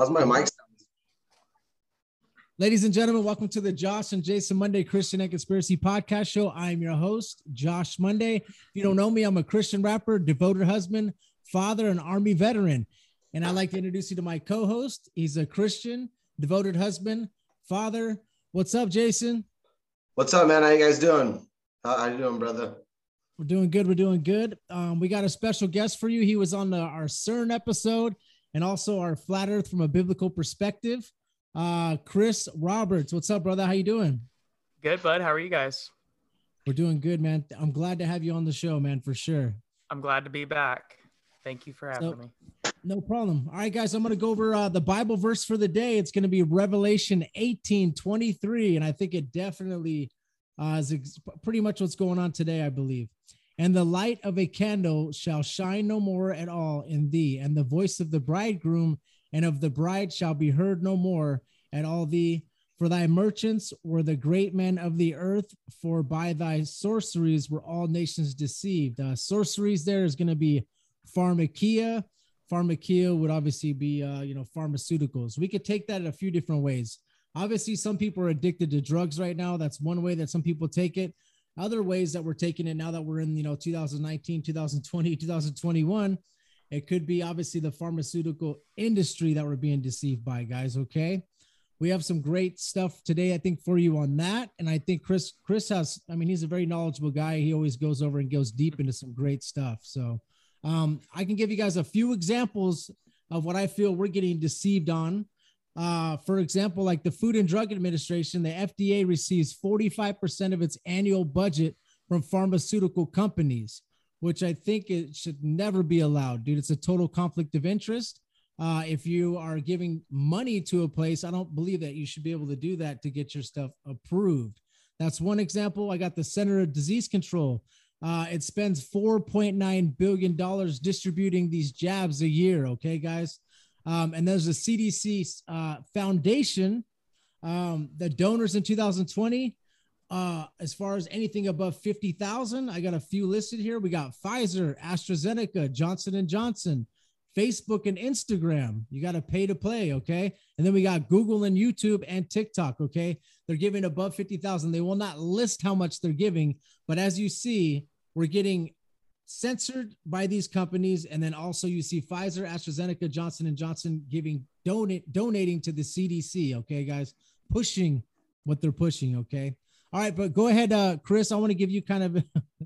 How's my mic sound? Ladies and gentlemen, welcome to the Josh and Jason Monday Christian and Conspiracy Podcast Show. I'm your host, Josh Monday. If you don't know me, I'm a Christian rapper, devoted husband, father, and Army veteran. And I'd like to introduce you to my co host. He's a Christian, devoted husband, father. What's up, Jason? What's up, man? How you guys doing? How, you doing, brother? We're doing good. We're doing good. Um, we got a special guest for you. He was on the, our CERN episode and also our Flat Earth from a biblical perspective. Uh, Chris Roberts, what's up, brother? How you doing? Good, bud. How are you guys? We're doing good, man. I'm glad to have you on the show, man, for sure. I'm glad to be back. Thank you for having So- me. No problem. All right, guys, I'm going to go over uh, the Bible verse for the day. It's going to be Revelation 18 23. And I think it definitely uh, is ex- pretty much what's going on today, I believe. And the light of a candle shall shine no more at all in thee, and the voice of the bridegroom and of the bride shall be heard no more at all thee. For thy merchants were the great men of the earth, for by thy sorceries were all nations deceived. Uh, sorceries there is going to be pharmakeia. Pharmakeia would obviously be, uh, you know, pharmaceuticals. We could take that in a few different ways. Obviously, some people are addicted to drugs right now. That's one way that some people take it. Other ways that we're taking it now that we're in, you know, 2019, 2020, 2021, it could be obviously the pharmaceutical industry that we're being deceived by, guys. Okay. We have some great stuff today, I think, for you on that. And I think Chris, Chris has, I mean, he's a very knowledgeable guy. He always goes over and goes deep into some great stuff. So um, I can give you guys a few examples of what I feel we're getting deceived on. Uh, for example, like the Food and Drug Administration, the FDA receives 45% of its annual budget from pharmaceutical companies, which I think it should never be allowed, dude. It's a total conflict of interest. Uh, if you are giving money to a place, I don't believe that you should be able to do that to get your stuff approved. That's one example. I got the Center of Disease Control. Uh, it spends $4.9 billion distributing these jabs a year. Okay, guys. Um, and there's the CDC uh, foundation. Um, the donors in 2020, uh, as far as anything above 50,000, I got a few listed here. We got Pfizer, AstraZeneca, Johnson and Johnson, Facebook and Instagram. You got to pay to play, okay? And then we got Google and YouTube and TikTok, okay? They're giving above 50,000. They will not list how much they're giving, but as you see, we're getting censored by these companies and then also you see Pfizer, AstraZeneca, Johnson and Johnson giving donate donating to the CDC, okay guys, pushing what they're pushing, okay? All right, but go ahead uh Chris, I want to give you kind of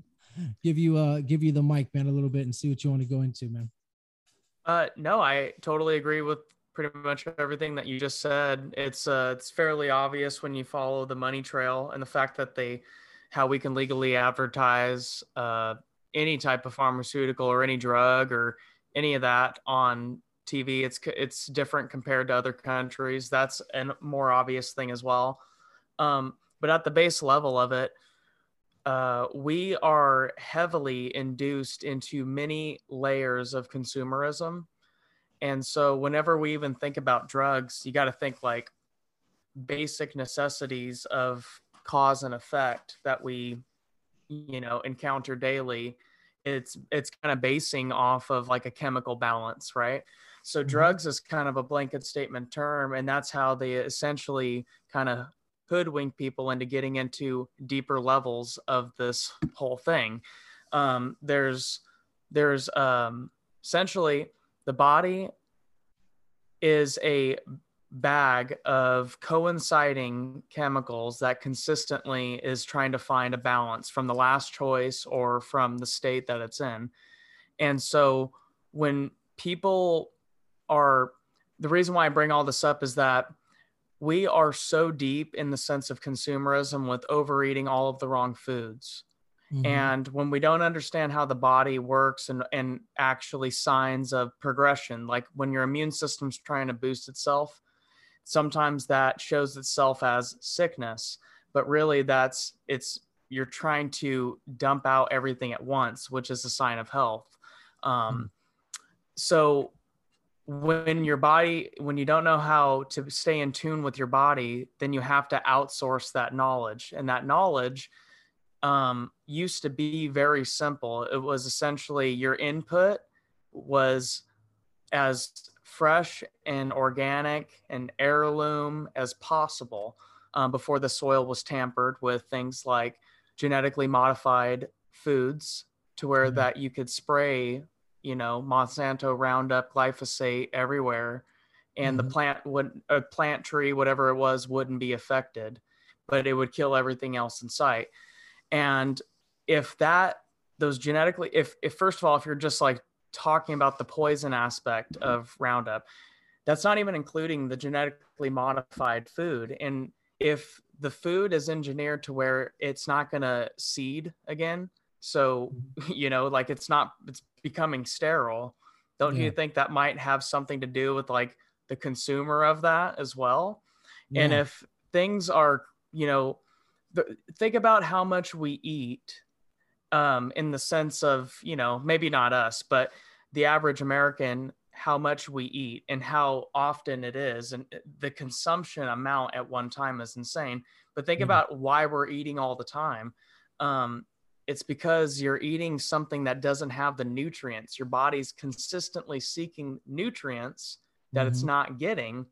give you uh give you the mic man a little bit and see what you want to go into, man. Uh, no, I totally agree with pretty much everything that you just said. It's uh, it's fairly obvious when you follow the money trail and the fact that they, how we can legally advertise uh, any type of pharmaceutical or any drug or any of that on TV. It's it's different compared to other countries. That's a more obvious thing as well. Um, but at the base level of it, uh, we are heavily induced into many layers of consumerism. And so, whenever we even think about drugs, you got to think like basic necessities of cause and effect that we, you know, encounter daily. It's it's kind of basing off of like a chemical balance, right? So mm-hmm. drugs is kind of a blanket statement term, and that's how they essentially kind of hoodwink people into getting into deeper levels of this whole thing. Um, there's there's um, essentially the body is a bag of coinciding chemicals that consistently is trying to find a balance from the last choice or from the state that it's in. And so when people are the reason why I bring all this up is that we are so deep in the sense of consumerism with overeating all of the wrong foods. Mm-hmm. And when we don't understand how the body works and, and actually signs of progression, like when your immune system's trying to boost itself, sometimes that shows itself as sickness, but really that's it's you're trying to dump out everything at once, which is a sign of health. Um, mm-hmm. So when your body when you don't know how to stay in tune with your body then you have to outsource that knowledge and that knowledge um, used to be very simple it was essentially your input was as fresh and organic and heirloom as possible um, before the soil was tampered with things like genetically modified foods to where mm-hmm. that you could spray you know Monsanto Roundup, glyphosate everywhere, and mm-hmm. the plant would a plant tree, whatever it was, wouldn't be affected, but it would kill everything else in sight. And if that those genetically, if if first of all, if you're just like talking about the poison aspect of Roundup, that's not even including the genetically modified food. And if the food is engineered to where it's not going to seed again, so, mm-hmm. you know, like it's not, it's becoming sterile. Don't yeah. you think that might have something to do with like the consumer of that as well? Yeah. And if things are, you know, the, think about how much we eat um, in the sense of, you know, maybe not us, but the average American, how much we eat and how often it is. And uh, the consumption amount at one time is insane. But think mm-hmm. about why we're eating all the time. Um, it's because you're eating something that doesn't have the nutrients. Your body's consistently seeking nutrients that mm-hmm. it's not getting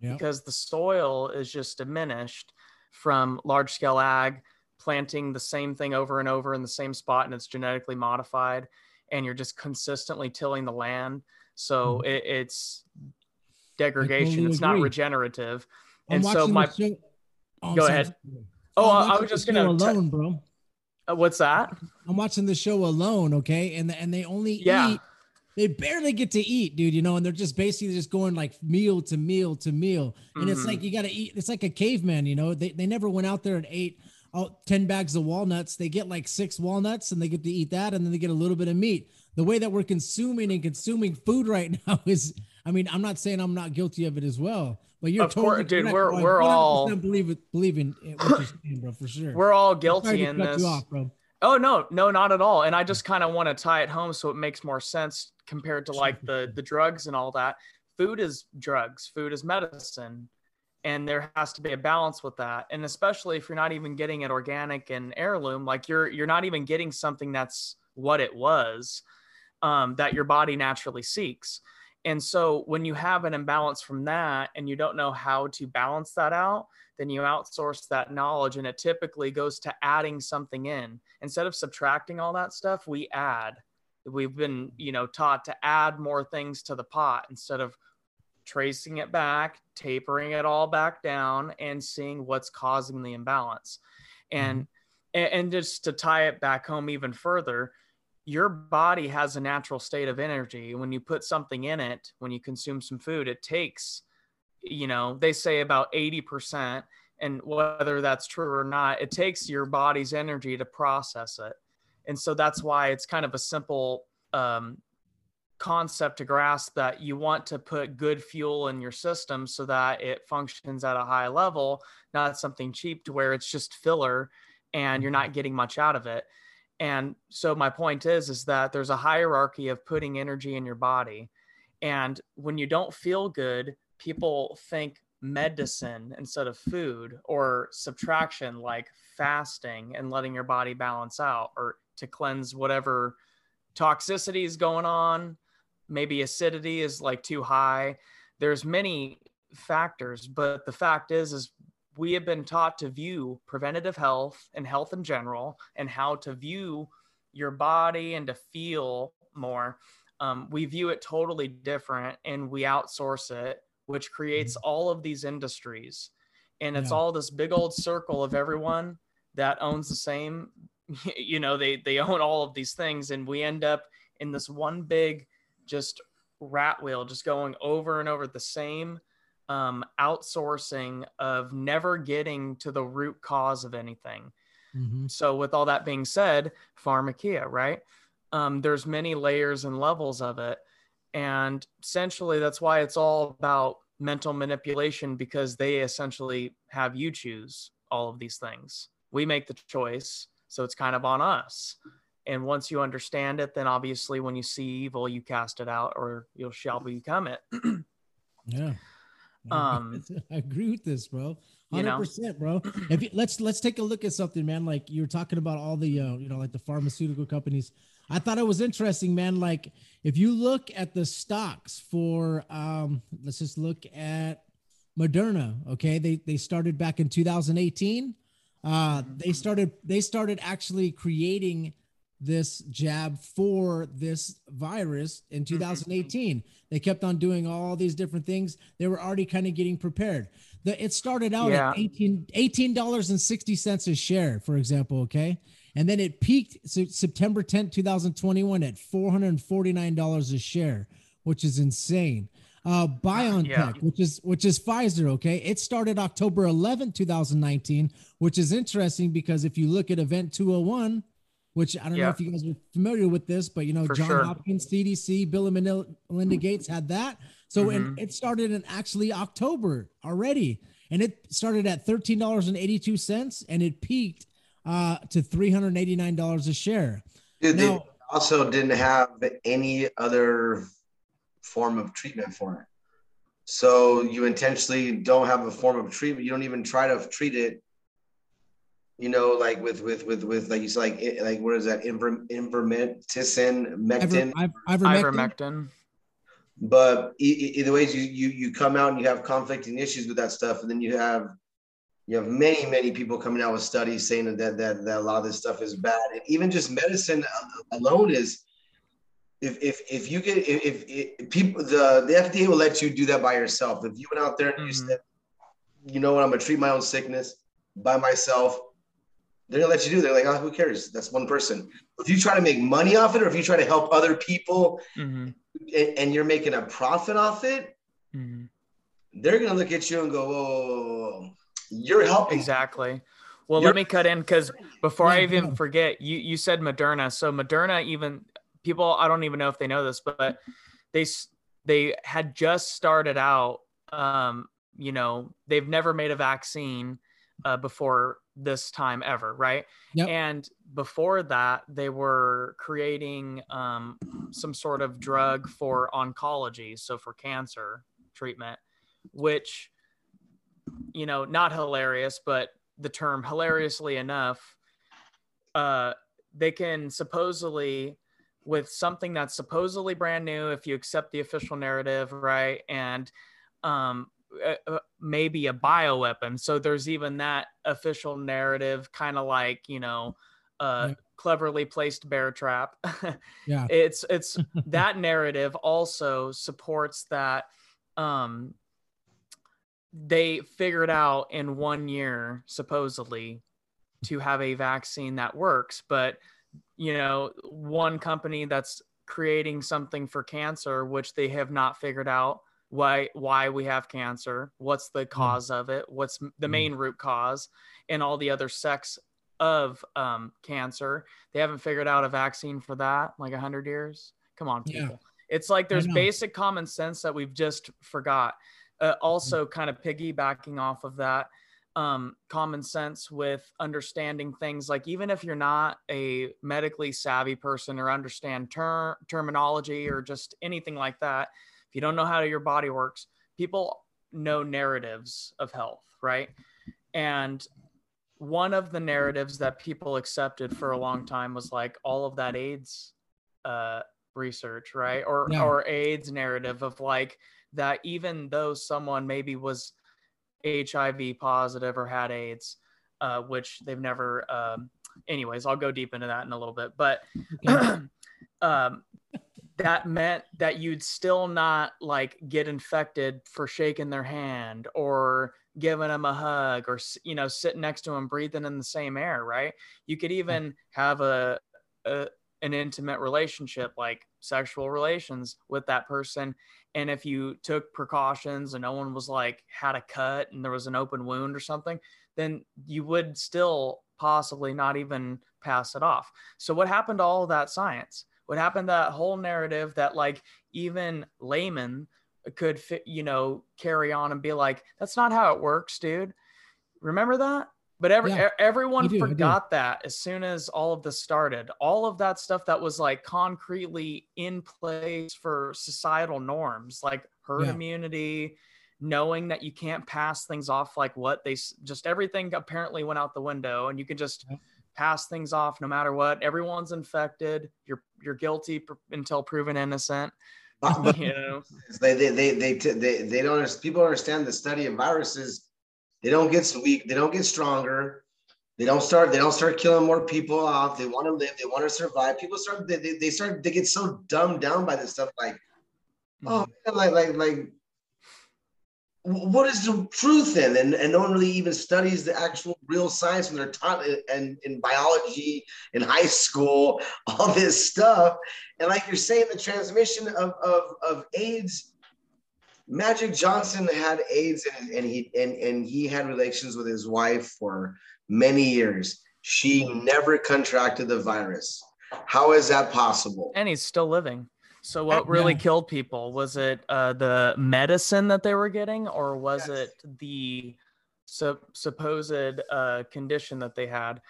because the soil is just diminished from large scale ag planting the same thing over and over in the same spot and it's genetically modified and you're just consistently tilling the land so mm-hmm. it, it's degradation totally it's agree. not regenerative I'm and so my oh, go ahead oh i was just gonna alone t- bro uh, what's that? I'm watching the show alone, okay, and and they only yeah. eat. They barely get to eat, dude. You know, and they're just basically just going like meal to meal to meal, and mm-hmm. it's like you got to eat. It's like a caveman, you know. They they never went out there and ate oh, 10 bags of walnuts. They get like six walnuts and they get to eat that, and then they get a little bit of meat. The way that we're consuming and consuming food right now is, I mean, I'm not saying I'm not guilty of it as well, but you're of totally course, dude. We're we're all believe it, believing what you're saying, bro, for sure. We're all guilty in this. Off, oh no, no, not at all. And I just kind of want to tie it home so it makes more sense compared to like the the drugs and all that. Food is drugs. Food is medicine, and there has to be a balance with that. And especially if you're not even getting it organic and heirloom, like you're you're not even getting something that's what it was, um, that your body naturally seeks. And so when you have an imbalance from that and you don't know how to balance that out, then you outsource that knowledge and it typically goes to adding something in. Instead of subtracting all that stuff, we add. We've been, you know, taught to add more things to the pot instead of tracing it back, tapering it all back down and seeing what's causing the imbalance. And mm-hmm. and just to tie it back home even further, your body has a natural state of energy. When you put something in it, when you consume some food, it takes, you know, they say about 80%. And whether that's true or not, it takes your body's energy to process it. And so that's why it's kind of a simple um, concept to grasp that you want to put good fuel in your system so that it functions at a high level, not something cheap to where it's just filler and you're mm-hmm. not getting much out of it. And so my point is is that there's a hierarchy of putting energy in your body. And when you don't feel good, people think medicine instead of food or subtraction like fasting and letting your body balance out or to cleanse whatever toxicity is going on maybe acidity is like too high there's many factors but the fact is is we have been taught to view preventative health and health in general and how to view your body and to feel more um, we view it totally different and we outsource it which creates mm-hmm. all of these industries and it's yeah. all this big old circle of everyone that owns the same you know they they own all of these things and we end up in this one big just rat wheel, just going over and over the same um, outsourcing of never getting to the root cause of anything. Mm-hmm. So, with all that being said, pharmakeia, right? Um, there's many layers and levels of it, and essentially that's why it's all about mental manipulation because they essentially have you choose all of these things. We make the choice, so it's kind of on us and once you understand it then obviously when you see evil you cast it out or you shall become it. Yeah. Um i agree with this bro. 100% you know? bro. If you, let's let's take a look at something man. Like you were talking about all the uh, you know like the pharmaceutical companies. I thought it was interesting man. Like if you look at the stocks for um let's just look at moderna okay? They they started back in 2018 uh they started they started actually creating this jab for this virus in mm-hmm. 2018. They kept on doing all these different things. They were already kind of getting prepared. The, it started out yeah. at 18 $18.60 cents a share, for example. Okay. And then it peaked September 10, 2021 at $449 a share, which is insane. Uh, BioNTech, yeah. which is which is Pfizer, okay, it started October 11, 2019, which is interesting because if you look at Event 201, which I don't yeah. know if you guys are familiar with this, but you know, For John sure. Hopkins, CDC, Bill and Melinda Gates had that. So mm-hmm. it started in actually October already. And it started at $13.82 and it peaked uh, to $389 a share. Dude, now, they also didn't have any other form of treatment for it. So you intentionally don't have a form of treatment. You don't even try to treat it you know, like with with with with like you said, like like what is that? Inver, invermectin, mectin, Iver, ivermectin. ivermectin. But either ways, you you you come out and you have conflicting issues with that stuff, and then you have you have many many people coming out with studies saying that that that a lot of this stuff is bad, and even just medicine alone is. If, if, if you get if, if, if people the, the FDA will let you do that by yourself. If you went out there and mm-hmm. you said, you know what, I'm gonna treat my own sickness by myself they're gonna let you do. They're like, oh, who cares? That's one person. If you try to make money off it, or if you try to help other people, mm-hmm. and, and, you're making a profit off it, mm-hmm. they're gonna look at you and go, "Whoa, you're helping." Exactly. Well, you're- let me cut in because before I even forget, you you said Moderna. So Moderna, even people, I don't even know if they know this, but they they had just started out. Um, you know, they've never made a vaccine uh, before this time ever, right? Yep. And before that, they were creating um, some sort of drug for oncology, so for cancer treatment, which, you know, not hilarious, but the term hilariously enough, uh, they can supposedly with something that's supposedly brand new if you accept the official narrative right and um, uh, uh, maybe a bioweapon. So there's even that official narrative, kind of like you know, uh, yeah. cleverly placed bear trap. yeah, it's it's that narrative also supports that. Um, they figured out in one year supposedly to have a vaccine that works, but you know, one company that's creating something for cancer, which they have not figured out why why we have cancer what's the mm. cause mm. of it what's the mm. main root cause and all the other sects of um, cancer they haven't figured out a vaccine for that like 100 years come on people yeah. It's like there's basic common sense that we've just forgot. Uh, also, kind of piggybacking off of that, um, common sense with understanding things like even if you're not a medically savvy person or understand ter- terminology or just anything like that, if you don't know how your body works, people know narratives of health, right? And one of the narratives that people accepted for a long time was like all of that AIDS uh, research, right? Or yeah. or AIDS narrative of like that even though someone maybe was HIV positive or had AIDS, uh, which they've never. Um, anyways, I'll go deep into that in a little bit, but um, that meant that you'd still not like get infected for shaking their hand or giving them a hug or you know sitting next to them breathing in the same air right? You could even have a, a an intimate relationship like sexual relations with that person. And if you took precautions and no one was like had a cut and there was an open wound or something then you would still possibly not even pass it off. So what happened to all of that science what happened to that whole narrative that like even laymen could fit, you know, carry on and be like, that's not how it works, dude. Remember that? But every yeah, everyone do, forgot that as soon as all of this started. All of that stuff that was like concretely in place for societal norms, like herd yeah. immunity, knowing that you can't pass things off like what they just everything apparently went out the window and you could just yeah. Pass things off no matter what. Everyone's infected. You're you're guilty until proven innocent. you know, they they they they they, they don't people understand the study of viruses. They don't get weak. They don't get stronger. They don't start. They don't start killing more people off. They want to live. They want to survive. People start. They, they, they start. They get so dumbed down by this stuff. Like, mm-hmm. oh man, like like like what is the truth in and, and no one really even studies the actual real science when they're taught in, in biology in high school all this stuff. And like you're saying the transmission of, of, of aids magic johnson had aids and, and he and, and he had relations with his wife for many years. She never contracted the virus. How is that possible? And he's still living so what really yeah. killed people was it uh, the medicine that they were getting, or was yes. it the su- supposed uh, condition that they had?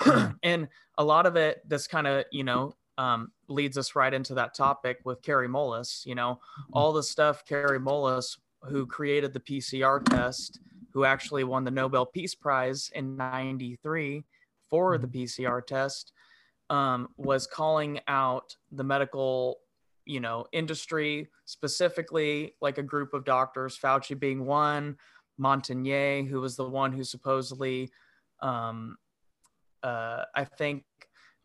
and a lot of it, this kind of you know um, leads us right into that topic with Kary Mullis. You know, mm-hmm. all the stuff Kary Mullis, who created the PCR test, who actually won the Nobel Peace Prize in '93 for the mm-hmm. PCR test, um, was calling out the medical you know industry specifically like a group of doctors fauci being one montagnier who was the one who supposedly um, uh, i think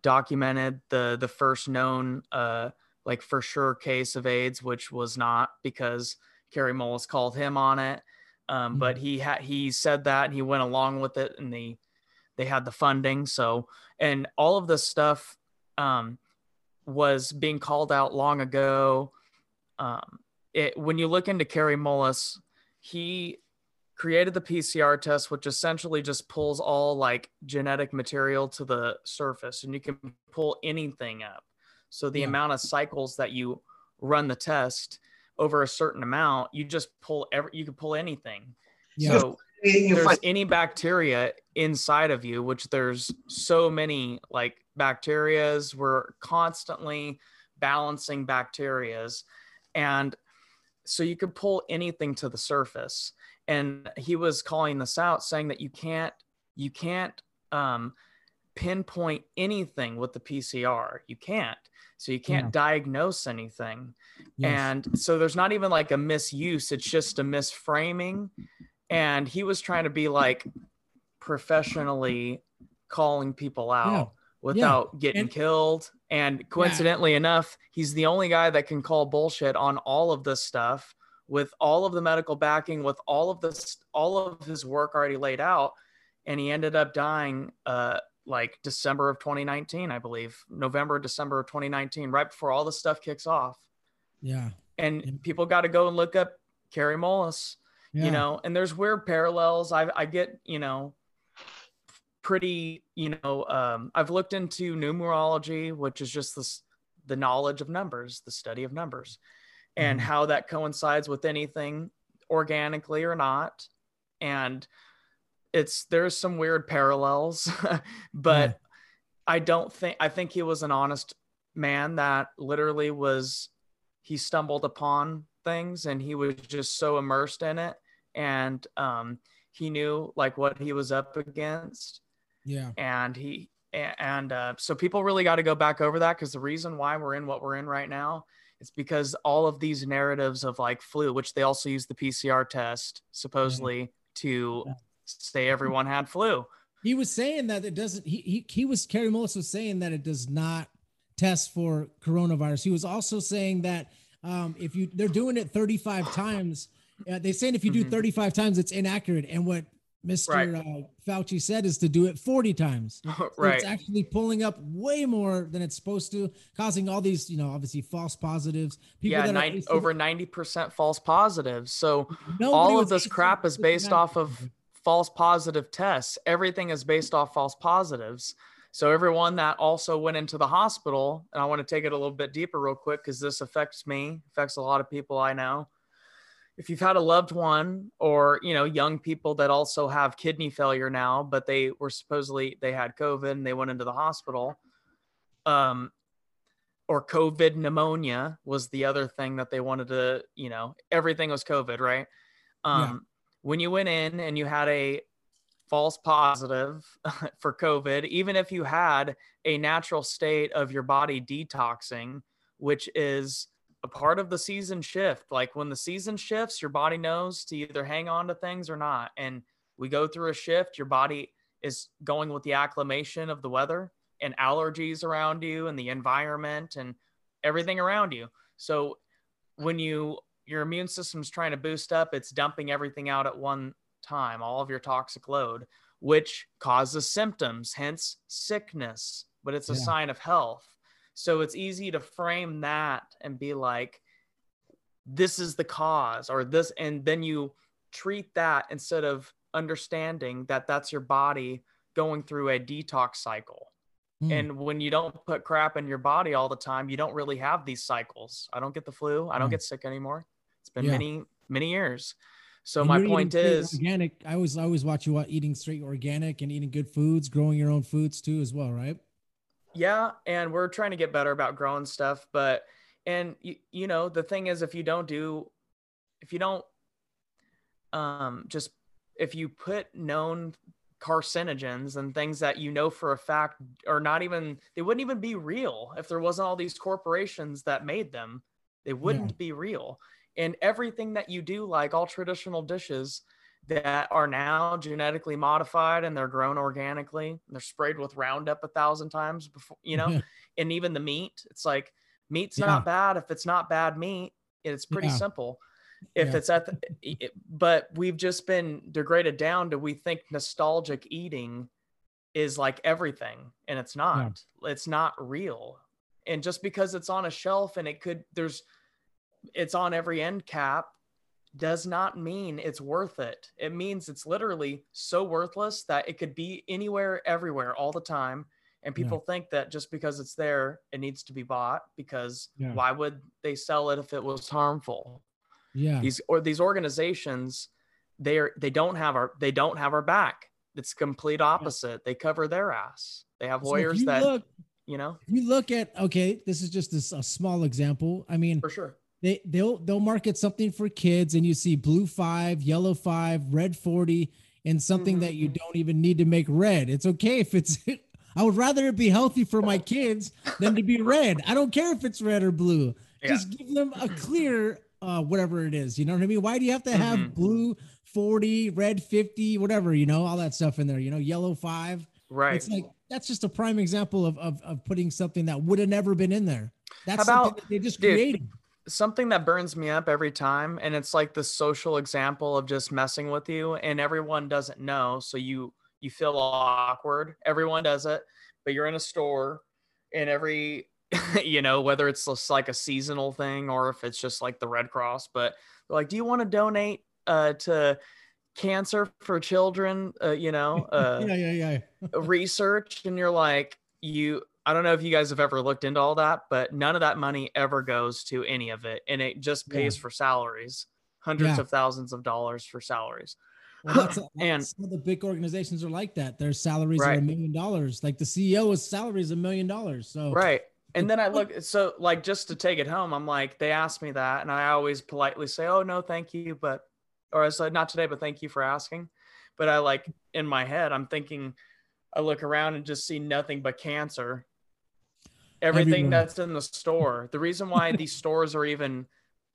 documented the the first known uh, like for sure case of aids which was not because Kary Mullis called him on it um, mm-hmm. but he had he said that and he went along with it and the they had the funding so and all of this stuff um, was being called out long ago. Um, it, when you look into Kary Mullis, he created the PCR test, which essentially just pulls all like genetic material to the surface, and you can pull anything up. So the yeah. amount of cycles that you run the test over a certain amount, you just pull every you can pull anything. Yeah. So there's any bacteria inside of you, which there's so many like bacterias. We're constantly balancing bacterias. And so you could pull anything to the surface. And he was calling this out, saying that you can't, you can't um, pinpoint anything with the PCR. You can't. So you can't yeah. diagnose anything. Yes. And so there's not even like a misuse, it's just a misframing. And he was trying to be like professionally calling people out. Yeah without yeah. getting and, killed. And coincidentally yeah. enough, he's the only guy that can call bullshit on all of this stuff with all of the medical backing, with all of this, all of his work already laid out. And he ended up dying uh, like December of 2019, I believe, November, December of 2019, right before all the stuff kicks off. Yeah. And people got to go and look up Kary Mullis, yeah. you know, and there's weird parallels. I, I get, you know, pretty, you know, um, I've looked into numerology, which is just this the knowledge of numbers, the study of numbers, and Mhm. how that coincides with anything organically or not. And it's there's some weird parallels, but Yeah. I don't think I think he was an honest man that literally was he stumbled upon things and he was just so immersed in it and um he knew like what he was up against Yeah. and he and uh, so people really got to go back over that because the reason why we're in what we're in right now is because all of these narratives of like flu which they also use the pcr test supposedly to Yeah. say everyone had flu He was saying that it doesn't. He he, he was Kary Mullis was saying that it does not test for coronavirus. He was also saying that um, if you they're doing it 35 times, uh, they're saying if you do Mhm. 35 times, it's inaccurate. And what Mr. Right. Uh, Fauci said is to do it 40 times. So right It's actually pulling up way more than it's supposed to, causing all these, you know, obviously false positives. People yeah that 90, over 90% false positives so all of this crap is based off of false positive tests. Everything is based off false positives. So everyone that also went into the hospital, and I want to take it a little bit deeper real quick because this affects me, affects a lot of people I know. If you've had a loved one or, you know, young people that also have kidney failure now, but they were supposedly they had COVID and they went into the hospital, um, or COVID pneumonia was the other thing that they wanted to, you know, everything was COVID, right? Um, Yeah. When you went in and you had a false positive for COVID, even if you had a natural state of your body detoxing, which is part of the season shift. Like when the season shifts, your body knows to either hang on to things or not. And we go through a shift, your body is going with the acclimation of the weather and allergies around you and the environment and everything around you. So when you your immune system's trying to boost up, it's dumping everything out at one time, all of your toxic load, which causes symptoms, hence sickness, but it's a Yeah. sign of health. So it's easy to frame that and be like, this is the cause, or this, and then you treat that instead of understanding that that's your body going through a detox cycle. Hmm. And when you don't put crap in your body all the time, you don't really have these cycles. I don't get the flu. I don't Hmm. get sick anymore. It's been Yeah. many, many years. So And my point is, organic. I always I always watch you eating straight organic and eating good foods, growing your own foods too as well, right? Yeah, and we're trying to get better about growing stuff. But and you, you know, the thing is, if you don't do, if you don't, um, just if you put known carcinogens and things that you know for a fact are not even they wouldn't even be real if there wasn't all these corporations that made them they wouldn't be real and everything that you do like all traditional dishes that are now genetically modified and they're grown organically and they're sprayed with roundup a thousand times before you know Yeah. and even the meat it's like meat's Yeah. not bad if it's not bad meat it's pretty Yeah. simple if it's at the, it- but we've just been degraded down to we think nostalgic eating is like everything and it's not it's not real and just because it's on a shelf and it could there's it's on every end cap does not mean it's worth it. It means it's literally so worthless that it could be anywhere everywhere all the time. And Yeah. people think that just because it's there it needs to be bought because Yeah. why would they sell it if it was harmful? Yeah. these or these organizations they're they don't have our they don't have our back. It's complete opposite. They cover their ass. They have So lawyers you that look, you know? you look at okay, this is just this, a small example. I mean, for sure they they'll they'll market something for kids and you see blue 5 yellow 5 red 40 and something Mhm. that you don't even need to make red. It's okay if it's i would rather it be healthy for my kids than to be red. I don't care if it's red or blue. Yeah. just give them a clear uh whatever it is. You know what i mean? Why do you have to have Mhm. blue 40 red 50 whatever you know all that stuff in there you know yellow 5 right. It's like that's just a prime example of of, of putting something that would have never been in there. That's How about- something that they just dude, created something that burns me up every time and it's like the social example of just messing with you and everyone doesn't know so you you feel awkward. Everyone does it but you're in a store and every you know whether it's just like a seasonal thing or if it's just like the red cross but they're like do you want to donate uh to cancer for children? Uh, you know uh yeah yeah yeah. research and you're like you I don't know if you guys have ever looked into all that, but none of that money ever goes to any of it. And it just pays Yeah. for salaries, hundreds Yeah. of thousands of dollars for salaries. Well, that's, And- and some of the big organizations are like that. Their salaries are a million dollars. Like the CEO's salary is a million dollars. So Right. And then I look, so like just to take it home, I'm like, they asked me that. And I always politely say, oh, no, thank you. But, or I said, not today, but thank you for asking. But I like in my head, I'm thinking, I look around and just see nothing but cancer. Everything Everywhere. that's in the store. The reason why these stores are even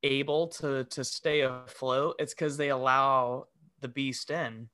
able to to stay afloat, it's because they allow the beast in.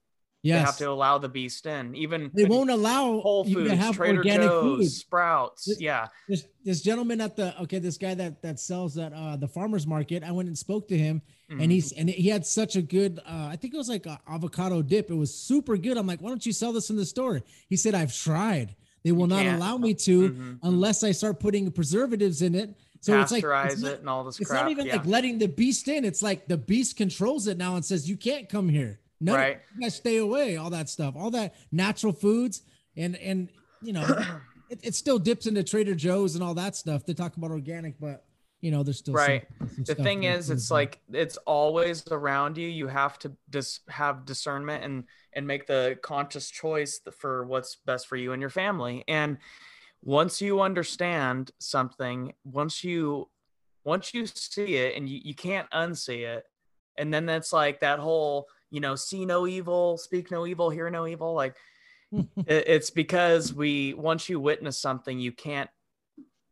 They have to allow the beast in. Even they won't allow Whole Foods, Trader Joe's, food. Sprouts. This- Yeah. This, this gentleman at the okay, this guy that that sells at uh, the farmers market. I went and spoke to him, Mhm. and he's and he had such a good. Uh, I think it was like avocado dip. It was super good. I'm like, why don't you sell this in the store? He said, I've tried. They will not can't. allow me to Mhm. unless I start putting preservatives in it. So it's like it's not- it and all this It's crap. not even yeah. like letting the beast in. It's like the beast controls it now and says you can't come here. No, Right. you guys stay away. All that stuff, all that natural foods, and and you know, it, it still dips into Trader Joe's and all that stuff. They talk about organic, but you know, there's still Right. some the stuff thing is it's like it's always around you. You have to just have discernment and and make the conscious choice for what's best for you and your family. And once you understand something, once you once you see it and you, you can't unsee it, and then that's like that whole you know see no evil, speak no evil, hear no evil. Like it, it's because we once you witness something, you can't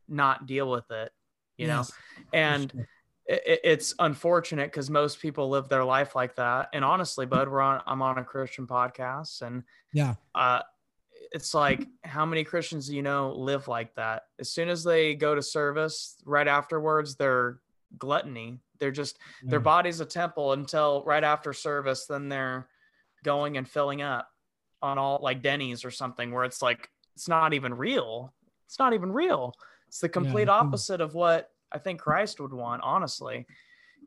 not deal with it. You know, Yes, for and it, it- it's unfortunate because most people live their life like that. And honestly, bud, we're on I'm on a Christian podcast, and yeah, uh, it's like how many Christians do you know live like that? As soon as they go to service, right afterwards, they're gluttony. They're just their body's a temple until right after service. Then they're going and filling up on all like Denny's or something, where it's like it's not even real. It's not even real. It's the complete think- opposite of what I think Christ would want, honestly.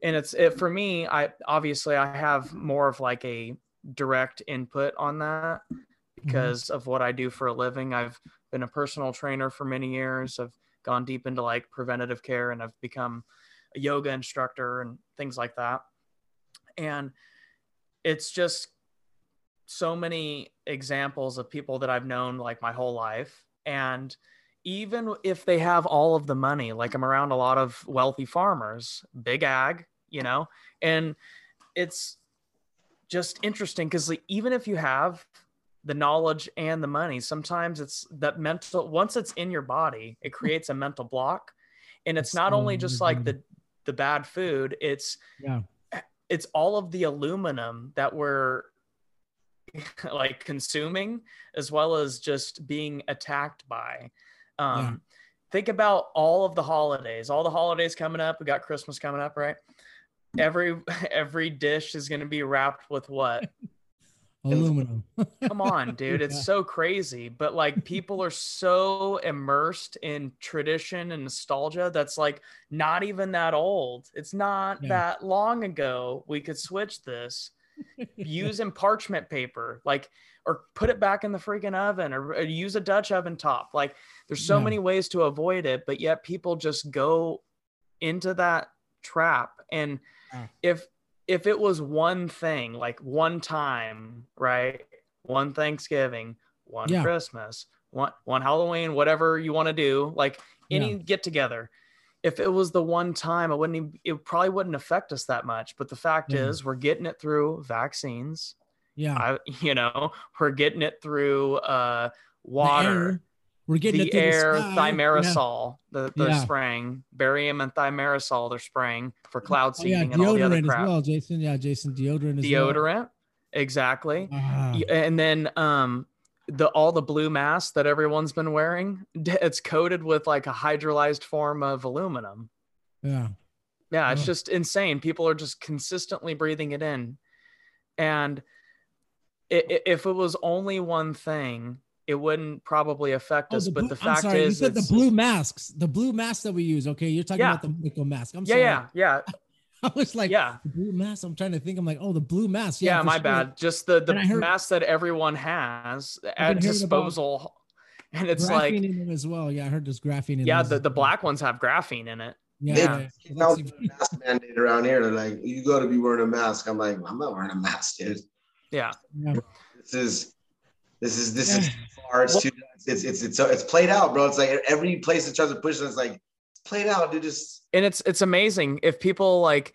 And it's it for me. I obviously I have more of like a direct input on that mm-hmm. because of what I do for a living. I've been a personal trainer for many years. I've gone deep into like preventative care and I've become a yoga instructor and things like that. And it's just so many examples of people that I've known like my whole life. And even if they have all of the money, like I'm around a lot of wealthy farmers, big ag, you know, and it's just interesting because like, even if you have the knowledge and the money, sometimes it's that mental, once it's in your body, it hmm. creates a mental block. And it's It's not only just like the, mm-hmm. the bad food, it's, yeah, it's all of the aluminum that we're like consuming as well as just being attacked by um Yeah. think about all of the holidays all the holidays coming up we got christmas coming up right every every dish is going to be wrapped with what aluminum. come on dude it's Yeah. so crazy but like people are so immersed in tradition and nostalgia that's like not even that old it's not Yeah. that long ago we could switch this using parchment paper like or put it back in the freaking oven or, or use a dutch oven top like there's so Yeah. many ways to avoid it but yet people just go into that trap and Yeah. if if it was one thing like one time right one thanksgiving one Yeah. christmas one one halloween whatever you want to do like any get together if it was the one time, it wouldn't. Even, it probably wouldn't affect us that much. But the fact is, we're getting it through vaccines. Yeah, I, you know, we're getting it through uh, water. We're getting the, air. Yeah. thimerosal, the the Yeah. spraying, barium and thimerosal. They're spraying for cloud Oh, yeah, seeding and all the other deodorant as well, Jason. Yeah, Jason, deodorant as well. Deodorant, exactly. Y- and then um the all the blue masks that everyone's been wearing it's coated with like a hydrolyzed form of aluminum yeah, yeah it's just insane people are just consistently breathing it in and if it was only one thing it wouldn't probably affect Oh, us the but blue- the I'm fact sorry, you said the blue masks, the blue masks that we use. Okay, you're talking Yeah. about the medical mask. I'm yeah sorry. yeah yeah I was like, yeah the blue mask. I'm trying to think. I'm like, oh, the blue mask. yeah, for my sure. bad just the the heard- mask that everyone has at disposal and it's like in them as well. Yeah, I heard there's graphene in yeah, the, the black ones have graphene in it. Yeah, yeah, yeah. Now that's the even- mask mandate around here. They're like, you got to be wearing a mask. I'm like, I'm not wearing a mask, dude. Yeah. yeah. This is, this is, this is too far. It's too, it's, it's, it's, it's played out, bro. It's like every place that tries to push it, it's like, it's played out, dude. Just and it's it's amazing if people like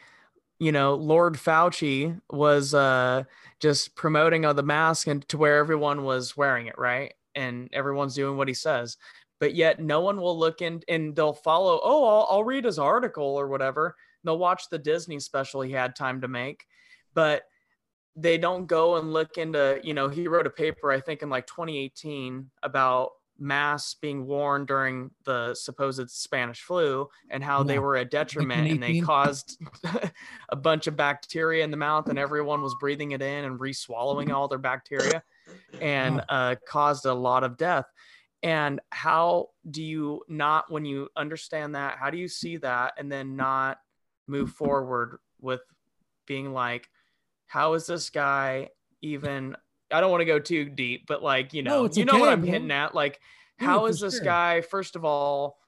you know lord fauci was uh just promoting of the mask and to where everyone was wearing it right and everyone's doing what he says but yet no one will look in and they'll follow oh i'll, I'll read his article or whatever they'll watch the disney special he had time to make but they don't go and look into you know he wrote a paper i think in like 2018 about masks being worn during the supposed spanish flu and how they were a detriment and they caused a bunch of bacteria in the mouth and everyone was breathing it in and re-swallowing all their bacteria and uh, caused a lot of death. And how do you not when you understand that how do you see that and then not move forward with being like how is this guy even i don't want to go too deep but like you know it's you know what i'm bro. hitting at like Yeah, how is this sure. guy first of all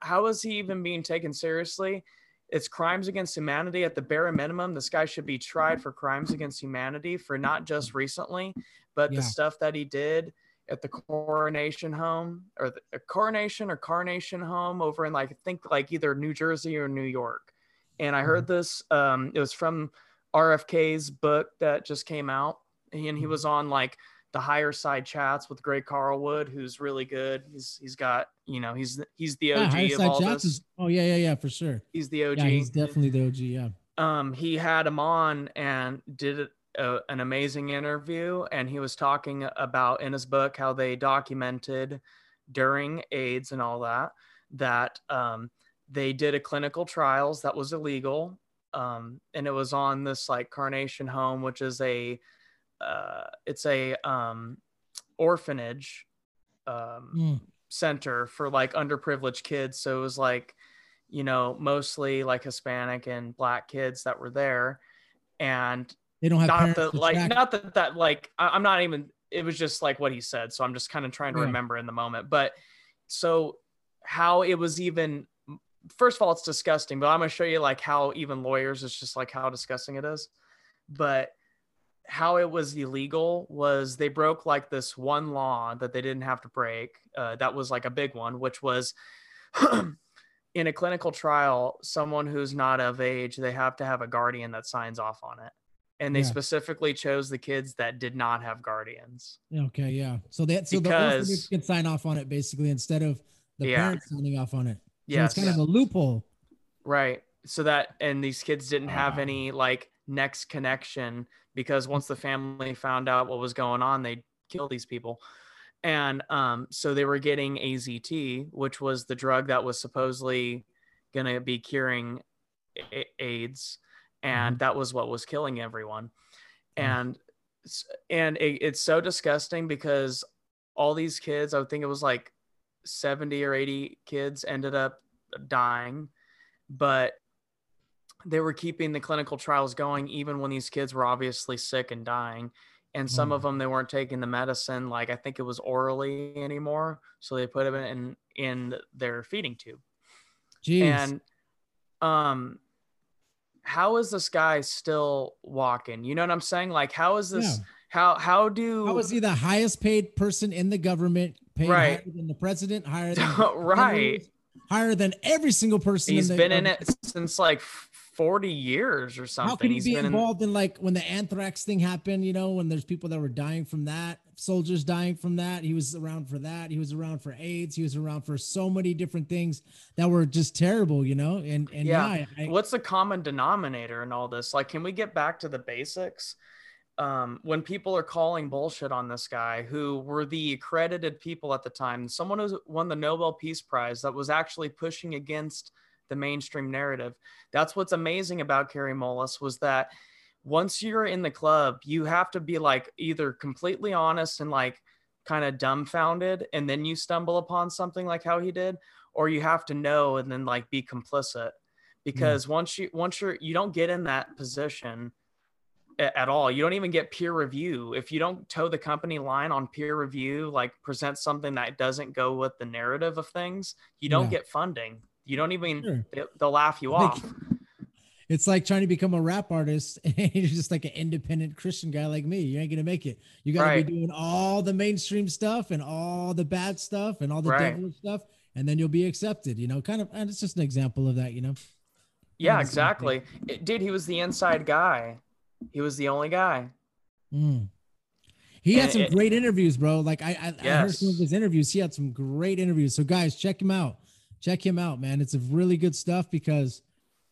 how is he even being taken seriously it's crimes against humanity at the bare minimum this guy should be tried for crimes against humanity for not just recently but Yeah. the stuff that he did at the coronation home or the uh, coronation or carnation home over in like i think like either new jersey or new york and i heard this um it was from rfk's book that just came out and he Mhm. was on like the higher side chats with Greg Carlwood, who's really good. He's he's got you know he's he's the OG Higher of Side all this. is- oh yeah, yeah, yeah, for sure. he's the OG. Yeah, he's definitely the OG. Yeah. um, he had him on and did a, an amazing interview, and he was talking about in his book how they documented during AIDS and all that that um, they did a clinical trials that was illegal, um, and it was on this like Carnation Home, which is a uh, it's a um, orphanage um, Mm. center for like underprivileged kids. So it was like, you know, mostly like Hispanic and black kids that were there. And They don't have not that like track- not that that like I, I'm not even it was just like what he said. So I'm just kind of trying to Yeah. remember in the moment. But so how it was even first of all, it's disgusting, but I'm gonna show you like how even lawyers, it's just like how disgusting it is. But how it was illegal was they broke like this one law that they didn't have to break. Uh, that was like a big one, which was in a clinical trial, someone who's not of age, they have to have a guardian that signs off on it. And they Yeah. specifically chose the kids that did not have guardians. Okay, yeah. So that so the Because- orphanage can sign off on it basically instead of the Yeah. parents signing off on it. Yes. it's kind of a loophole. Right. So that and these kids didn't have any like next connection because once the family found out what was going on, they killed these people. And um, so they were getting AZT, which was the drug that was supposedly going to be curing A- AIDS, and that was what was killing everyone. And and it, it's so disgusting because all these kids, I would think it was like 70 or 80 kids ended up dying, but they were keeping the clinical trials going even when these kids were obviously sick and dying. And some Oh. of them they weren't taking the medicine, like I think it was orally anymore, so they put them in in their feeding tube. Jeez. And um, how is this guy still walking? You know what I'm saying? Like, how is this? Yeah. How how do How is he the highest paid person in the government? Paid Right. higher than the president, higher than right? higher than every single person. He's in the been in it since like 40 years or something. How could he He's be been in involved in like when the anthrax thing happened? You know, when there's people that were dying from that, soldiers dying from that. He was around for that. He was around for AIDS. He was around for so many different things that were just terrible. You know, and and Yeah. yeah, I, what's the common denominator in all this like can we get back to the basics um, when people are calling bullshit on this guy who were the accredited people at the time someone who won the nobel peace prize that was actually pushing against the mainstream narrative that's what's amazing about Kary Mullis was that once you're in the club you have to be like either completely honest and like kind of dumbfounded and then you stumble upon something like how he did or you have to know and then like be complicit. Because once you once you're you don't get in that position at all. You don't even get peer review. If you don't toe the company line on peer review, like present something that doesn't go with the narrative of things, you don't Yeah. get funding. You don't even, Sure. they, they'll laugh you Like- off. It's like trying to become a rap artist and you're just like an independent Christian guy like me. You ain't gonna make it. You gotta Right. be doing all the mainstream stuff and all the bad stuff and all the Right. devilish stuff, and then you'll be accepted. You know, kind of. And it's just an example of that. You know. Yeah, the same thing. exactly. It- dude, he was the inside guy. He was the only guy. Mm. He had some it- great interviews, bro. Like I, I, I heard some of his interviews. He had some great interviews. So guys, check him out. Check him out, man. It's a really good stuff because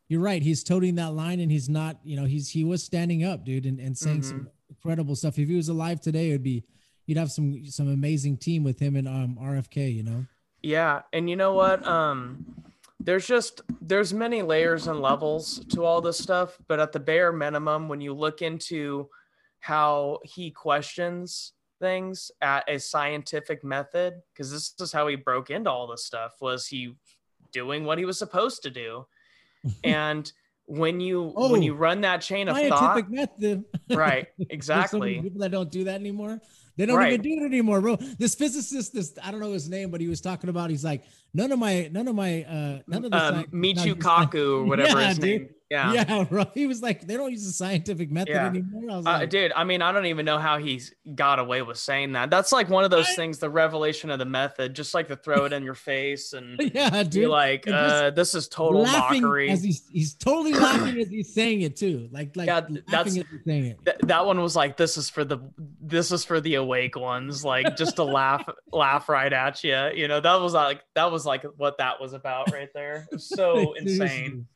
you're right. He's toting that line, and he's not. You know, he's he was standing up, dude, and, and saying some incredible stuff. If he was alive today, it'd be you'd have some some amazing team with him and um RFK. You know. Yeah, and you know what? Um, there's just there's many layers and levels to all this stuff, but at the bare minimum, when you look into how he questions things at a scientific method, because this is how he broke into all this stuff, was he doing what he was supposed to do? And when you when oh, you Oh, run that chain of thought, Scientific method. right? Exactly. people that don't do that anymore. They don't Right. even do it anymore, bro. This physicist, this I don't know his name, but he was talking about. He's like, none of my, none of my, uh, none of the sci- Michio Kaku or whatever Yeah, his dude. name. Yeah. Yeah. bro. He was like, they don't use the scientific method Yeah. anymore. I was Uh, like, dude, I mean, I don't even know how he's got away with saying that. That's like one of those things, the revelation of the method, just like to throw it in your face and yeah, be like, uh, this is total mockery. as he's he's totally laughing as he's saying it too. Like like Yeah, that's- as he's saying it. Th- that one was like, this is for the, this is for the awake ones, like just to laugh, laugh right at you. You know, that was like, that was like what that was about right there. So insane.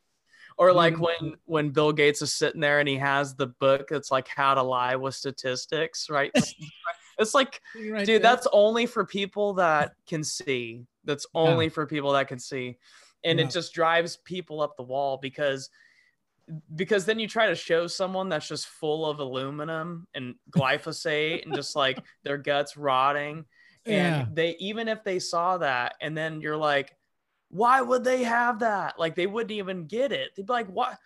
Or like Yeah. when when Bill Gates is sitting there and he has the book that's like how to lie with statistics, right? it's like Right dude there. that's only for people that can see that's Yeah. only for people that can see and Yeah. it just drives people up the wall because because then you try to show someone that's just full of aluminum and glyphosate and just like their guts rotting and Yeah. they even if they saw that and then you're like why would they have that like they wouldn't even get it they'd be like what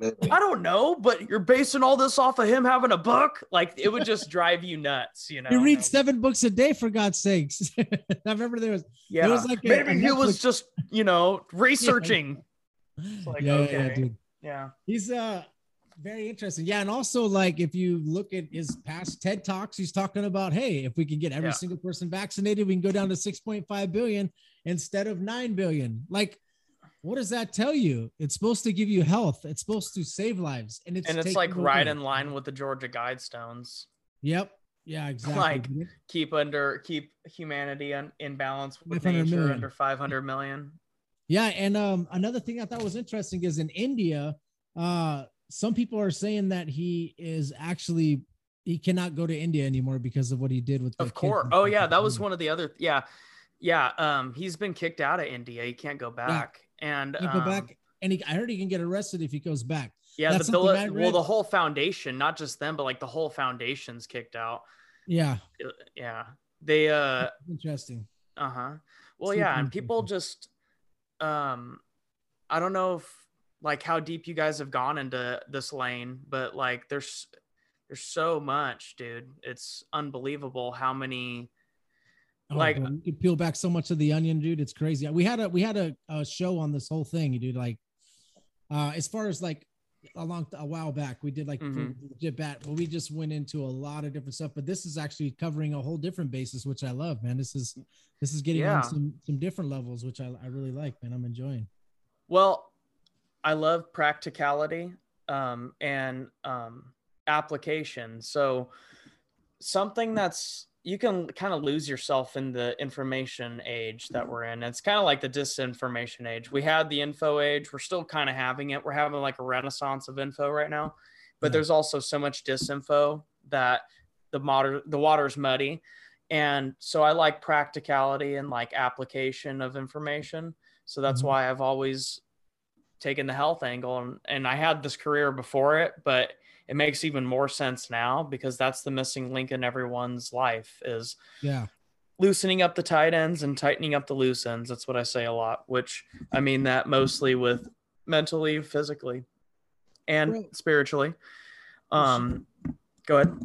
I don't know, but you're basing all this off of him having a book. Like it would just drive you nuts, you know. He reads seven books a day for God's sakes. I remember there was Yeah, it was like maybe a he was just you know researching. like, yeah, yeah, okay. yeah, dude. Yeah, He's uh very interesting. Yeah, and also like if you look at his past TED talks, he's talking about hey, if we can get every Yeah. single person vaccinated, we can go down to 6.5 billion instead of 9 billion. Like what does that tell you? It's supposed to give you health. It's supposed to save lives, and it's and it's like right in line with the Georgia Guidestones. Yep. Yeah, exactly. Like. Keep under keep humanity in, in balance with 500 nature million. under 500 million. Yeah, and um, another thing I thought was interesting is in India, uh, some people are saying that he is actually he cannot go to India anymore because of what he did with. Of course. Oh yeah, that was one of the other. Yeah, yeah. Um, he's been kicked out of India. He can't go back. And He can go um, back, and he, I heard he can get arrested if he goes back. Yeah, That's the bill, well, the whole foundation, not just them, but like the whole foundation's kicked out. Yeah, Uh, Yeah, they uh interesting. uh huh. Well, yeah, and people just um, I don't know if like how deep you guys have gone into this lane, but like there's there's so much, dude. It's unbelievable how many. Oh, Like- bro, you could peel back so much of the onion, dude. It's crazy. We had a we had a, a show on this whole thing, dude. Like, uh, as far as like a long a while back, we did like for Mhm. legit bat, but we just went into a lot of different stuff. But this is actually covering a whole different basis, which I love, man. This is this is getting Yeah. on some some different levels, which I, I really like, man. I'm enjoying. Well, I love practicality um, and um, application. So something that's you can kind of lose yourself in the information age that we're in. It's kind of like the disinformation age. We had the info age. We're still kind of having it. We're having like a renaissance of info right now, but Yeah. there's also so much disinfo that the water the water's muddy. And so I like practicality and like application of information. So that's Mhm. why I've always taken the health angle and, and I had this career before it, but it makes even more sense now because that's the missing link in everyone's life is Yeah, loosening up the tight ends and tightening up the loose ends. That's what I say a lot, which I mean that mostly with mentally, physically, and Right. spiritually. Um, go ahead.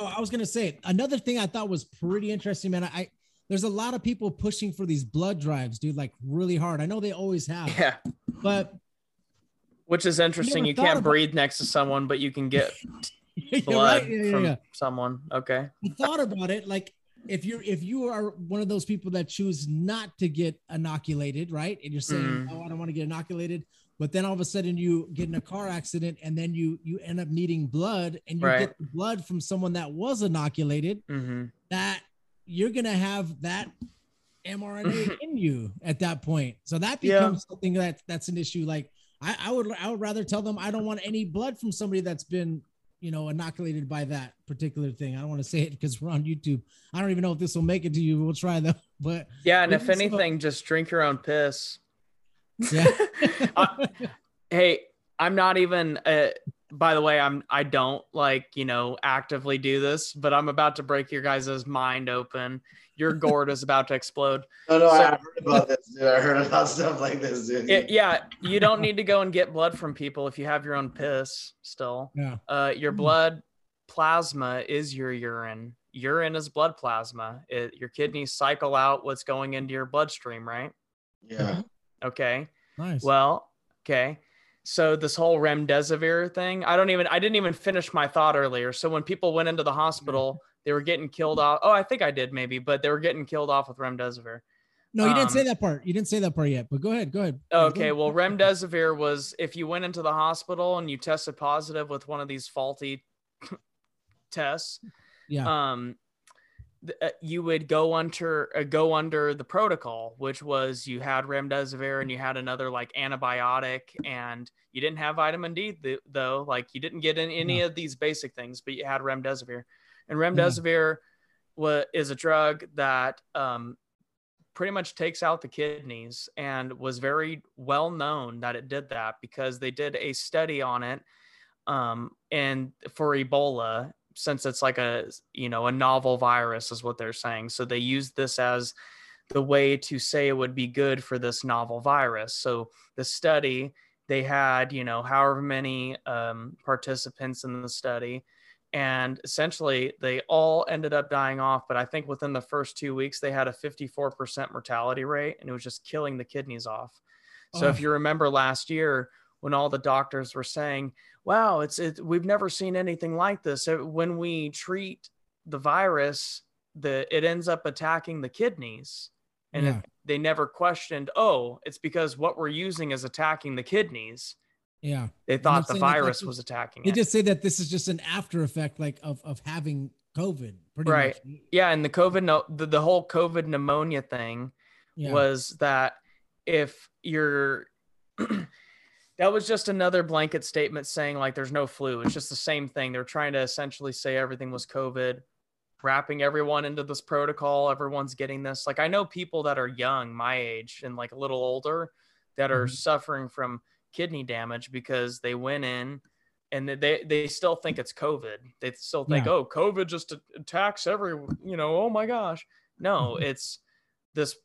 Oh, I was gonna say another thing I thought was pretty interesting, man. I there's a lot of people pushing for these blood drives, dude, like really hard. I know they always have, Yeah, but which is interesting. You can't breathe next to someone, but you can get blood right, yeah, from yeah. someone. Okay. I thought about it, like if you're if you are one of those people that choose not to get inoculated, right? And you're saying, Mm. "Oh, I don't want to get inoculated," but then all of a sudden you get in a car accident and then you you end up needing blood and you Right. get blood from someone that was inoculated, hmm that you're gonna have that mRNA in you at that point. So that becomes something that that's an issue. Like I, I would I would rather tell them I don't want any blood from somebody that's been you know inoculated by that particular thing. I don't want to say it because we're on YouTube. I don't even know if this will make it to you. We'll try though. But Yeah, and if anything, just drink your own piss. yeah. I- hey i'm not even uh, by the way i'm i don't like you know actively do this but i'm about to break your guys' mind open your gourd is about to explode No, no, So- I heard about this, dude. I heard about stuff like this, dude. It- yeah you don't need to go and get blood from people if you have your own piss still yeah. uh your Mm. blood plasma is your urine urine is blood plasma it, your kidneys cycle out what's going into your bloodstream right yeah. okay Nice. Well, okay. So this whole remdesivir thing, I don't even I didn't even finish my thought earlier. So when people went into the hospital, they were getting killed off. Oh, I think I did maybe, but they were getting killed off with remdesivir. no, you didn't say um, that part. You didn't say that part yet. But go ahead. Go ahead. Go Okay, ahead. well remdesivir was if you went into the hospital and you tested positive with one of these faulty tests, Yeah. um uh, you would go under uh, go under the protocol which was you had remdesivir and you had another like antibiotic and you didn't have vitamin d th- though like you didn't get in any of these basic things but you had remdesivir and remdesivir wa- is a drug that um, pretty much takes out the kidneys and was very well known that it did that because they did a study on it um, and for ebola since it's like a you know a novel virus is what they're saying. So they used this as the way to say it would be good for this novel virus. So the study they had you know however many um, participants in the study and essentially they all ended up dying off but i think within the first two weeks they had a 54% mortality rate and it was just killing the kidneys off so if Oh. you remember last year when all the doctors were saying wow it's it, we've never seen anything like this when we treat the virus the it ends up attacking the kidneys and Yeah. they never questioned oh it's because what we're using is attacking the kidneys yeah. they thought the saying that that's virus was attacking They it just say that this is just an after effect, like of of having COVID. Pretty Right. much. yeah and the covid no the, the whole covid pneumonia thing Yeah. was that if you're that was just another blanket statement saying like there's no flu it's just the same thing they're trying to essentially say everything was covid wrapping everyone into this protocol everyone's getting this like i know people that are young my age and like a little older that are Mhm. suffering from kidney damage because they went in and they they still think it's covid they still think Yeah. oh covid just attacks every you know oh my gosh no it's this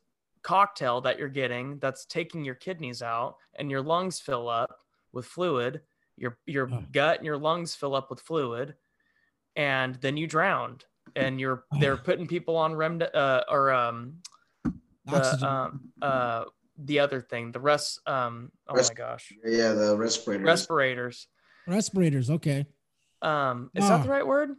cocktail that you're getting that's taking your kidneys out and your lungs fill up with fluid your your Oh. gut and your lungs fill up with fluid and then you drowned and you're they're putting people on rem uh, or um the um uh the other thing the rest um oh Res- my gosh Yeah, the respirators. respirators Respirators. Okay. um is Ah. that the right word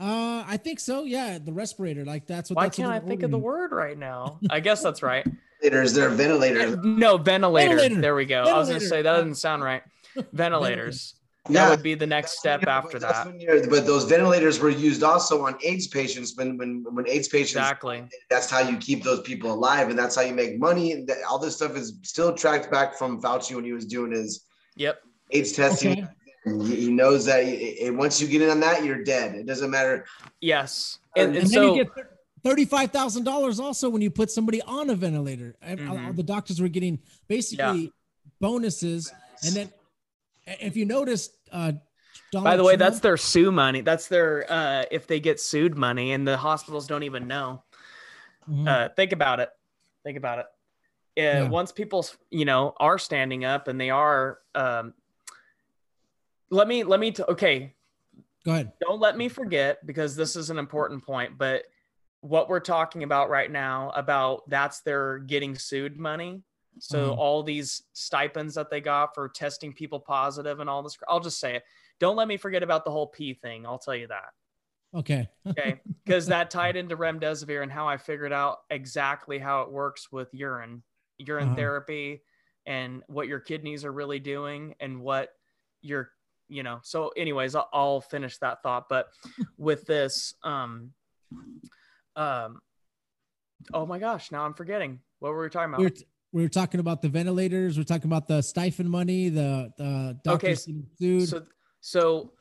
Uh, I think so. Yeah, the respirator. Like that's what. why that's can't i they're think of the word right now i guess that's right Ventilators, they're ventilators. no ventilator. Ventilator. there we go i was gonna say that doesn't sound right ventilators that Yeah, would be the next step when you're- after that when but those ventilators were used also on AIDS patients when when when AIDS patients. exactly That's how you keep those people alive, and that's how you make money. And that, all this stuff is still tracked back from Fauci when he was doing his yep AIDS testing. Okay. He he knows that it- it- once you get in on that, you're dead. It doesn't matter. yes and, And and And so then you get thirty-five thousand dollars also when you put somebody on a ventilator. And all- Mhm. all the doctors were getting basically bonuses, and then if you notice, uh, Donald by the way Trump- that's their sue money that's their uh if they get sued money and the hospitals don't even know Mhm. uh, think about it. Think about it. Uh, Yeah. Once people, you know, are standing up and they are, um, let me, let me, t- okay. Go ahead. Don't let me forget because this is an important point, but what we're talking about right now about that's their getting sued money. So Mhm. all these stipends that they got for testing people positive and all this, I'll just say it. Don't let me forget about the whole P thing. I'll tell you that. Okay. Okay. Because that tied into remdesivir and how I figured out exactly how it works with urine, urine Uh-huh. therapy, and what your kidneys are really doing and what your, you know. So, anyways, I'll, I'll finish that thought. But with this, um, um, oh my gosh, now I'm forgetting what were we talking about? we were, t- we were talking about the ventilators. We're talking about the stipend money, the the Okay, doctors sued. so so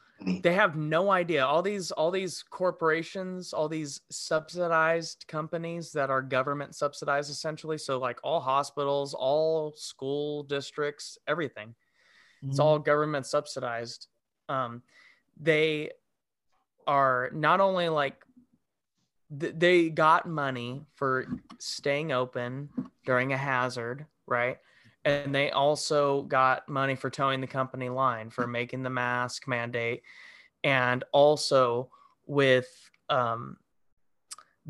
they have no idea all these all these corporations all these subsidized companies that are government subsidized essentially so like all hospitals all school districts everything it's Mhm. all government subsidized um they are not only like th- they got money for staying open during a hazard right and they also got money for toeing the company line for making the mask mandate and also with um,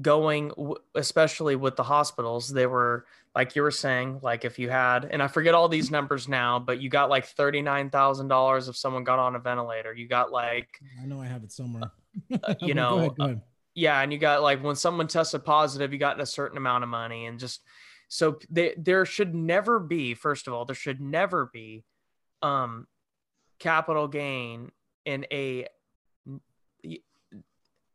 going w- especially with the hospitals they were like you were saying like if you had and i forget all these numbers now but you got like $39000 if someone got on a ventilator you got like I know I have it somewhere. you But go know, ahead, go ahead. Yeah and you got like when someone tested positive you got a certain amount of money and just so they, there should never be first of all there should never be um capital gain in a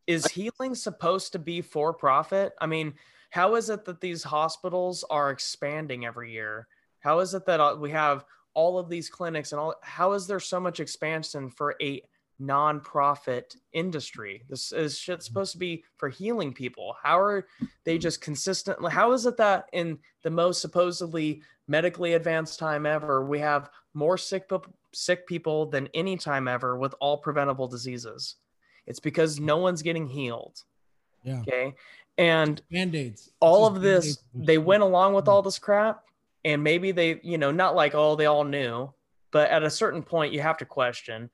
is healing supposed to be for profit? I mean how is it that these hospitals are expanding every year? How is it that uh, we have all of these clinics and all how is there so much expansion for a non-profit industry. This is shit mm-hmm. supposed to be for healing people. How are they just consistently how is it that in the most supposedly medically advanced time ever we have more sick sick people than any time ever with all preventable diseases? It's because no one's getting healed. Yeah. okay? And Band-aids. All of this Band-Aids. they went along with mm-hmm. all this crap and maybe they you know not like oh they all knew but at a certain point you have to question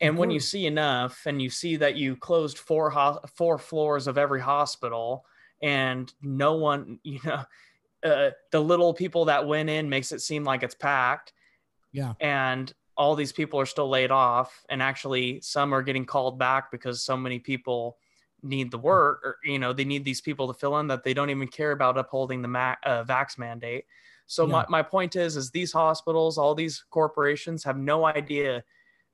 and when you see enough and you see that you closed four ho- four floors of every hospital and no one you know uh, the little people that went in makes it seem like it's packed Yeah. and all these people are still laid off and actually some are getting called back because so many people need the work or you know they need these people to fill in that they don't even care about upholding the ma- uh, vax mandate so Yeah. my, my point is is these hospitals all these corporations have no idea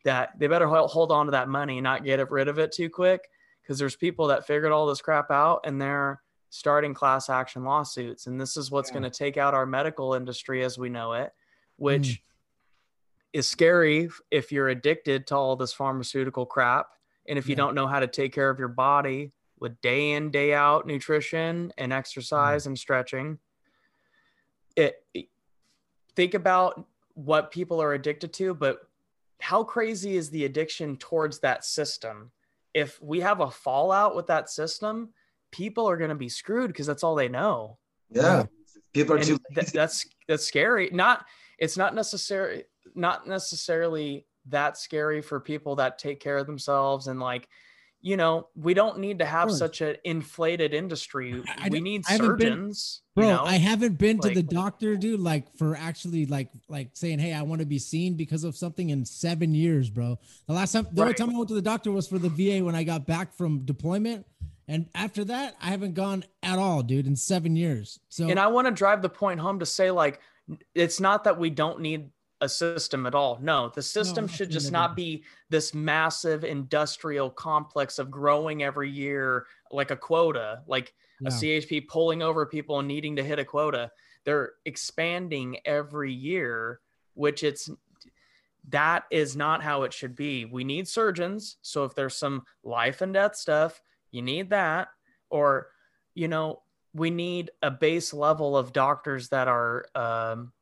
that they better hol- hold on to that money not get rid of it too quick because there's people that figured all this crap out and they're starting class action lawsuits and this is what's Yeah. going to take out our medical industry as we know it which mm. is scary if you're addicted to all this pharmaceutical crap and if you Yeah. don't know how to take care of your body with day in day out nutrition and exercise mm. and stretching it- think about what people are addicted to but how crazy is the addiction towards that system? If we have a fallout with that system people are going to be screwed because that's all they know. Yeah. People are and too th- that's that's scary. Not it's not necessary not necessarily that scary for people that take care of themselves and like you know we don't need to have such an inflated industry I- I we need haven't been- surgeons Bro, you know I haven't been to the doctor, dude, like for actually like like saying, Hey, I want to be seen because of something in seven years, bro. The last time the only time I went to the doctor was for the VA when I got back from deployment. And after that, I haven't gone at all, dude, in seven years. So and i want to drive the point home to say like it's not that we don't need a system at all no the system should just not be this massive industrial complex of growing every year like a quota like yeah. a CHP pulling over people and needing to hit a quota. They're expanding every year, which it's that is not how it should be. We need surgeons. So if there's some life and death stuff, you need that. Or, you know, we need a base level of doctors that are um,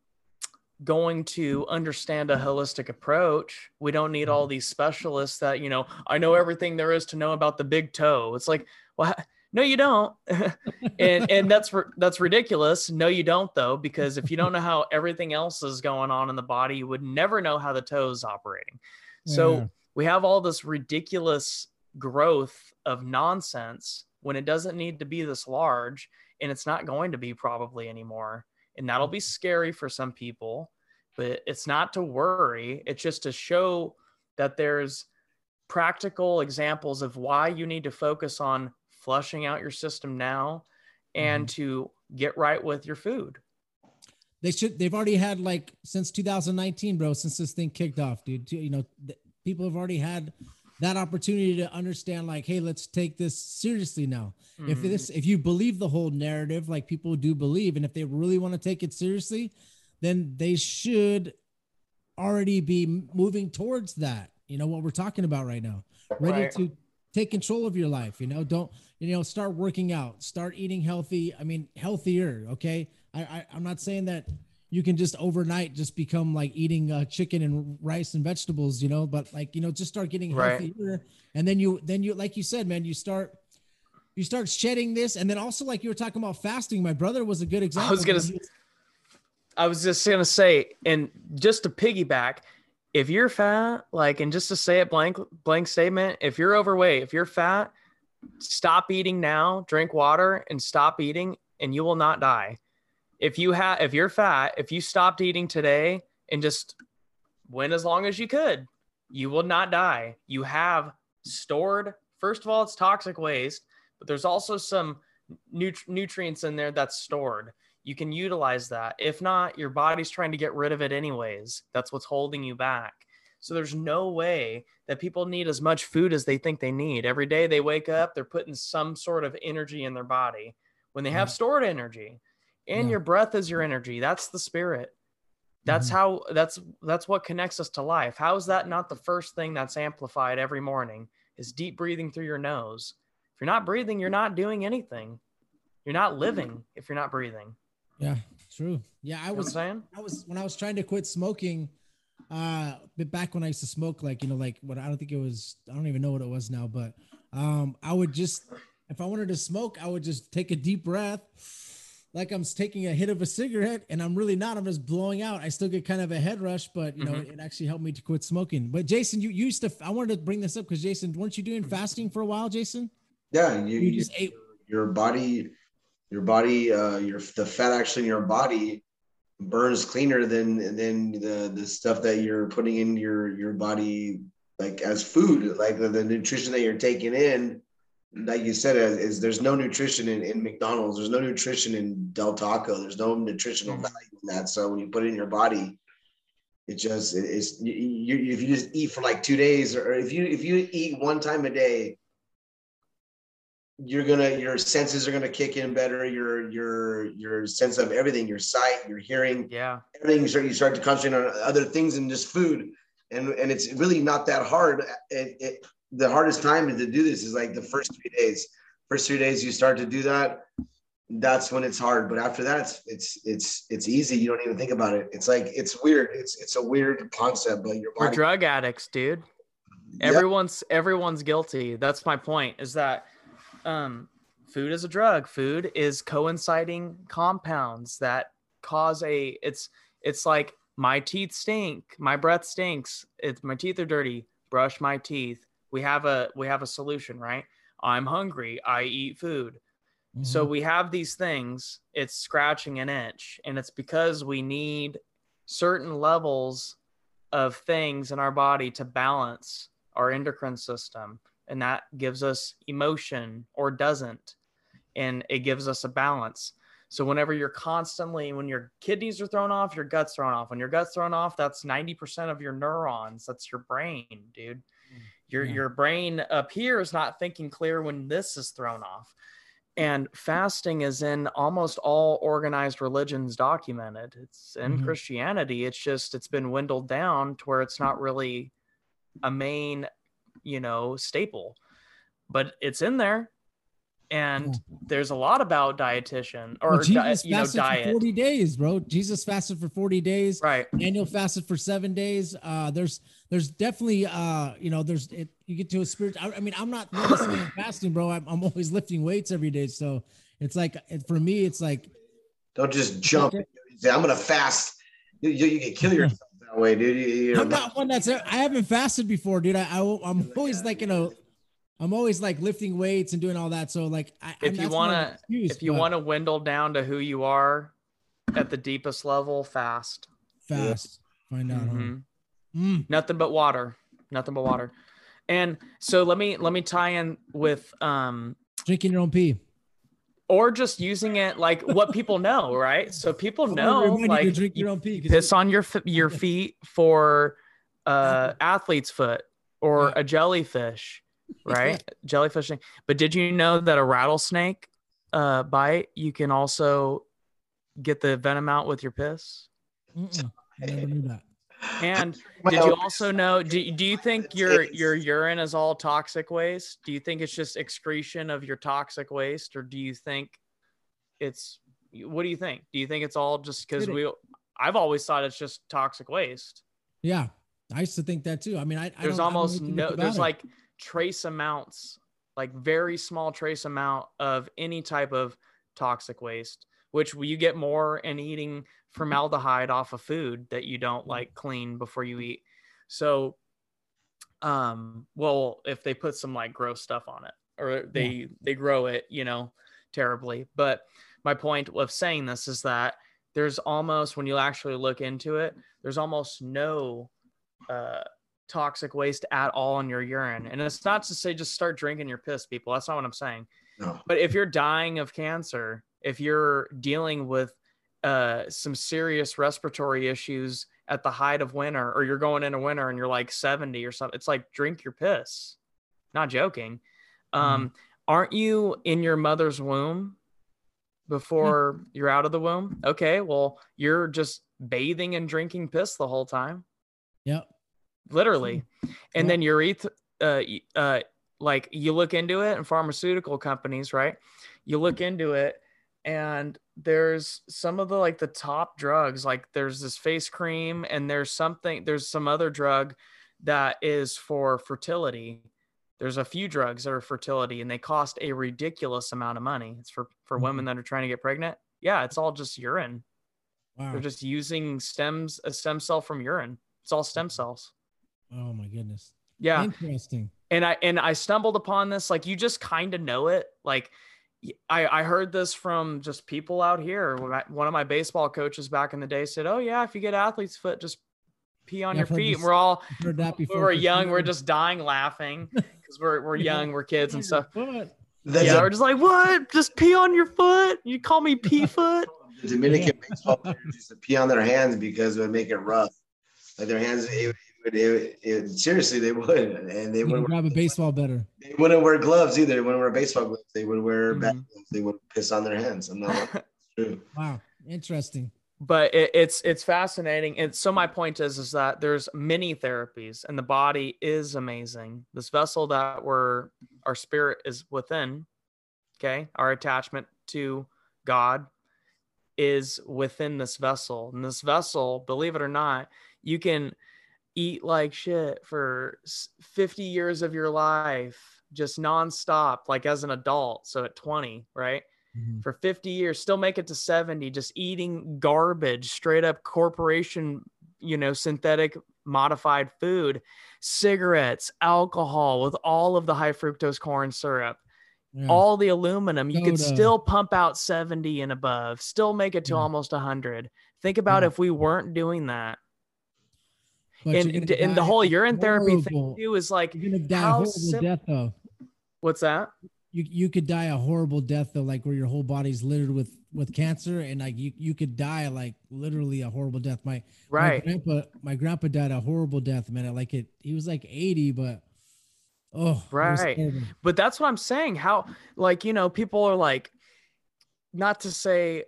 going to understand a holistic approach. We don't need all mm-hmm. these specialists that, you know, I know everything there is to know about the big toe. It's like, well, no, you don't. and and that's that's ridiculous. No, you don't though, because if you don't know how everything else is going on in the body, you would never know how the toe is operating. So Yeah. we have all this ridiculous growth of nonsense when it doesn't need to be this large and it's not going to be probably anymore and that'll be mm-hmm. scary for some people but it's not to worry it's just to show that there's practical examples of why you need to focus on flushing out your system now and mm-hmm. to get right with your food they should they've already had like since 2019 bro since this thing kicked off dude you know people have already had that opportunity to understand like hey let's take this seriously now mm-hmm. if this if you believe the whole narrative like people do believe and if they really want to take it seriously then they should already be moving towards that you know what we're talking about right now ready right. to take control of your life you know don't you know start working out start eating healthy i mean healthier okay I, I i'm not saying that you can just overnight just become like eating uh, chicken and rice and vegetables, you know, but like, you know, just start getting healthier. Right. And then you, then you, like you said, man, you start, you start shedding this. And then also like you were talking about fasting, my brother was a good example. I was going to, I was just to say, and just to piggyback, if you're fat, like, and just to say it blank, blank statement, if you're overweight, if you're fat, stop eating now, drink water and stop eating and you will not die if you have if you're fat, if you stopped eating today and just went as long as you could, you will not die. You have stored first of all it's toxic waste, but there's also some nut- nutrients in there that's stored. You can utilize that. If not, your body's trying to get rid of it anyways. That's what's holding you back. So there's no way that people need as much food as they think they need. Every day they wake up, they're putting some sort of energy in their body when they have stored energy and yeah. your breath is your energy that's the spirit that's mm-hmm. how that's that's what connects us to life how is that not the first thing that's amplified every morning is deep breathing through your nose if you're not breathing you're not doing anything you're not living if you're not breathing yeah true yeah i was saying i was when i was trying to quit smoking uh but back when i used to smoke like you know like what i don't think it was i don't even know what it was now but um i would just if i wanted to smoke i would just take a deep breath like I'm taking a hit of a cigarette and I'm really not. I'm just blowing out. I still get kind of a head rush, but you know, mm-hmm. it actually helped me to quit smoking. But Jason, you used to, I wanted to bring this up because Jason, weren't you doing fasting for a while, Jason? Yeah. You, you just ate. Your body, your body, uh, your, the fat actually in your body burns cleaner than, than the, the stuff that you're putting in your, your body, like as food, like the, the nutrition that you're taking in like you said, is, is there's no nutrition in, in McDonald's. There's no nutrition in Del Taco. There's no nutritional mm. value in that. So when you put it in your body, it just it's you, you, if you just eat for like two days, or if you if you eat one time a day, you're gonna your senses are gonna kick in better. Your your your sense of everything, your sight, your hearing, yeah, everything. You start you start to concentrate on other things than just food, and and it's really not that hard. It, it, the hardest time to do this is like the first three days. First three days you start to do that, that's when it's hard. But after that, it's it's it's it's easy. You don't even think about it. It's like it's weird. It's it's a weird concept, but your body. We're drug addicts, dude. Everyone's everyone's guilty. That's my point. Is that um, food is a drug. Food is coinciding compounds that cause a. It's it's like my teeth stink. My breath stinks. It's my teeth are dirty. Brush my teeth we have a we have a solution right i'm hungry i eat food mm-hmm. so we have these things it's scratching an itch and it's because we need certain levels of things in our body to balance our endocrine system and that gives us emotion or doesn't and it gives us a balance so whenever you're constantly when your kidneys are thrown off your gut's thrown off when your gut's thrown off that's 90% of your neurons that's your brain dude your yeah. your brain up here is not thinking clear when this is thrown off. And fasting is in almost all organized religions documented. It's in mm-hmm. Christianity. It's just it's been dwindled down to where it's not really a main, you know, staple. But it's in there and there's a lot about dietitian or well, Jesus di- you know diet. For 40 days, bro. Jesus fasted for 40 days. Right. Daniel fasted for seven days. Uh, there's there's definitely uh, you know, there's it, you get to a spirit. I, I mean, I'm not fasting, bro. I'm, I'm always lifting weights every day. So it's like for me, it's like don't just jump. I'm gonna fast. You, you, you can kill yourself that way, dude. You, you I'm not one that's. I haven't fasted before, dude. I, I am always like you know, I'm always like lifting weights and doing all that. So like, I, if you want to, if you want to windle down to who you are at the deepest level, fast. Fast. Yeah. Find out. Mm-hmm. Mm. Nothing but water. Nothing but water. And so let me let me tie in with um drinking your own pee or just using it like what people know, right? So people know like drink your own pee piss on your your feet for uh athlete's foot or a jellyfish, right? Jellyfishing. But did you know that a rattlesnake uh bite you can also get the venom out with your piss? Mm-mm. I never knew that. And did you also know? Do, do you think your your urine is all toxic waste? Do you think it's just excretion of your toxic waste, or do you think it's what do you think? Do you think it's all just because we? I've always thought it's just toxic waste. Yeah, I used to think that too. I mean, I, I there's almost no there's it. like trace amounts, like very small trace amount of any type of toxic waste, which you get more in eating formaldehyde off of food that you don't like clean before you eat. So, um, well, if they put some like gross stuff on it or they yeah. they grow it, you know, terribly. But my point of saying this is that there's almost when you actually look into it, there's almost no uh, toxic waste at all in your urine. And it's not to say just start drinking your piss, people. That's not what I'm saying. No. But if you're dying of cancer, if you're dealing with uh, some serious respiratory issues at the height of winter, or you're going into winter and you're like 70 or something, it's like drink your piss. Not joking. Mm-hmm. Um, aren't you in your mother's womb before mm-hmm. you're out of the womb? Okay, well, you're just bathing and drinking piss the whole time. Yep. Literally. And yep. then your eth- uh, uh, like you look into it and pharmaceutical companies, right? You look into it and there's some of the like the top drugs like there's this face cream and there's something there's some other drug that is for fertility. There's a few drugs that are fertility and they cost a ridiculous amount of money. It's for for mm-hmm. women that are trying to get pregnant. Yeah it's all just urine. Wow. they're just using stems a stem cell from urine. It's all stem cells. Oh my goodness. Yeah. Interesting. And i and i stumbled upon this like you just kind of know it like I, I heard this from just people out here. One of my baseball coaches back in the day said, "Oh yeah, if you get athlete's foot, just pee on yeah, your feet." And we're all heard that before we're young, sure. we're just dying laughing because we're we're young, we're kids and stuff. That's yeah, a- we're just like, "What? Just pee on your foot? You call me pee foot?" The Dominican baseball players used to pee on their hands because it would make it rough. Like their hands, it, it, it, it, seriously, they would, and they would grab a baseball better. They wouldn't wear gloves either. They wouldn't wear baseball gloves. They would wear mm-hmm. gloves. They would piss on their hands. I'm not true. Wow, interesting. But it, it's it's fascinating. And so my point is is that there's many therapies, and the body is amazing. This vessel that we're our spirit is within. Okay, our attachment to God is within this vessel, and this vessel, believe it or not, you can eat like shit for 50 years of your life just nonstop like as an adult so at 20 right mm-hmm. for 50 years still make it to 70 just eating garbage straight up corporation you know synthetic modified food cigarettes alcohol with all of the high fructose corn syrup yeah. all the aluminum you could still pump out 70 and above still make it to yeah. almost 100 think about yeah. if we weren't doing that but and and the whole urine therapy thing too is like you're gonna die horrible sim- death though. What's that? You you could die a horrible death though, like where your whole body's littered with with cancer, and like you you could die like literally a horrible death. My right my grandpa my grandpa died a horrible death, man. Like it, he was like eighty, but oh right. But that's what I'm saying. How like you know people are like, not to say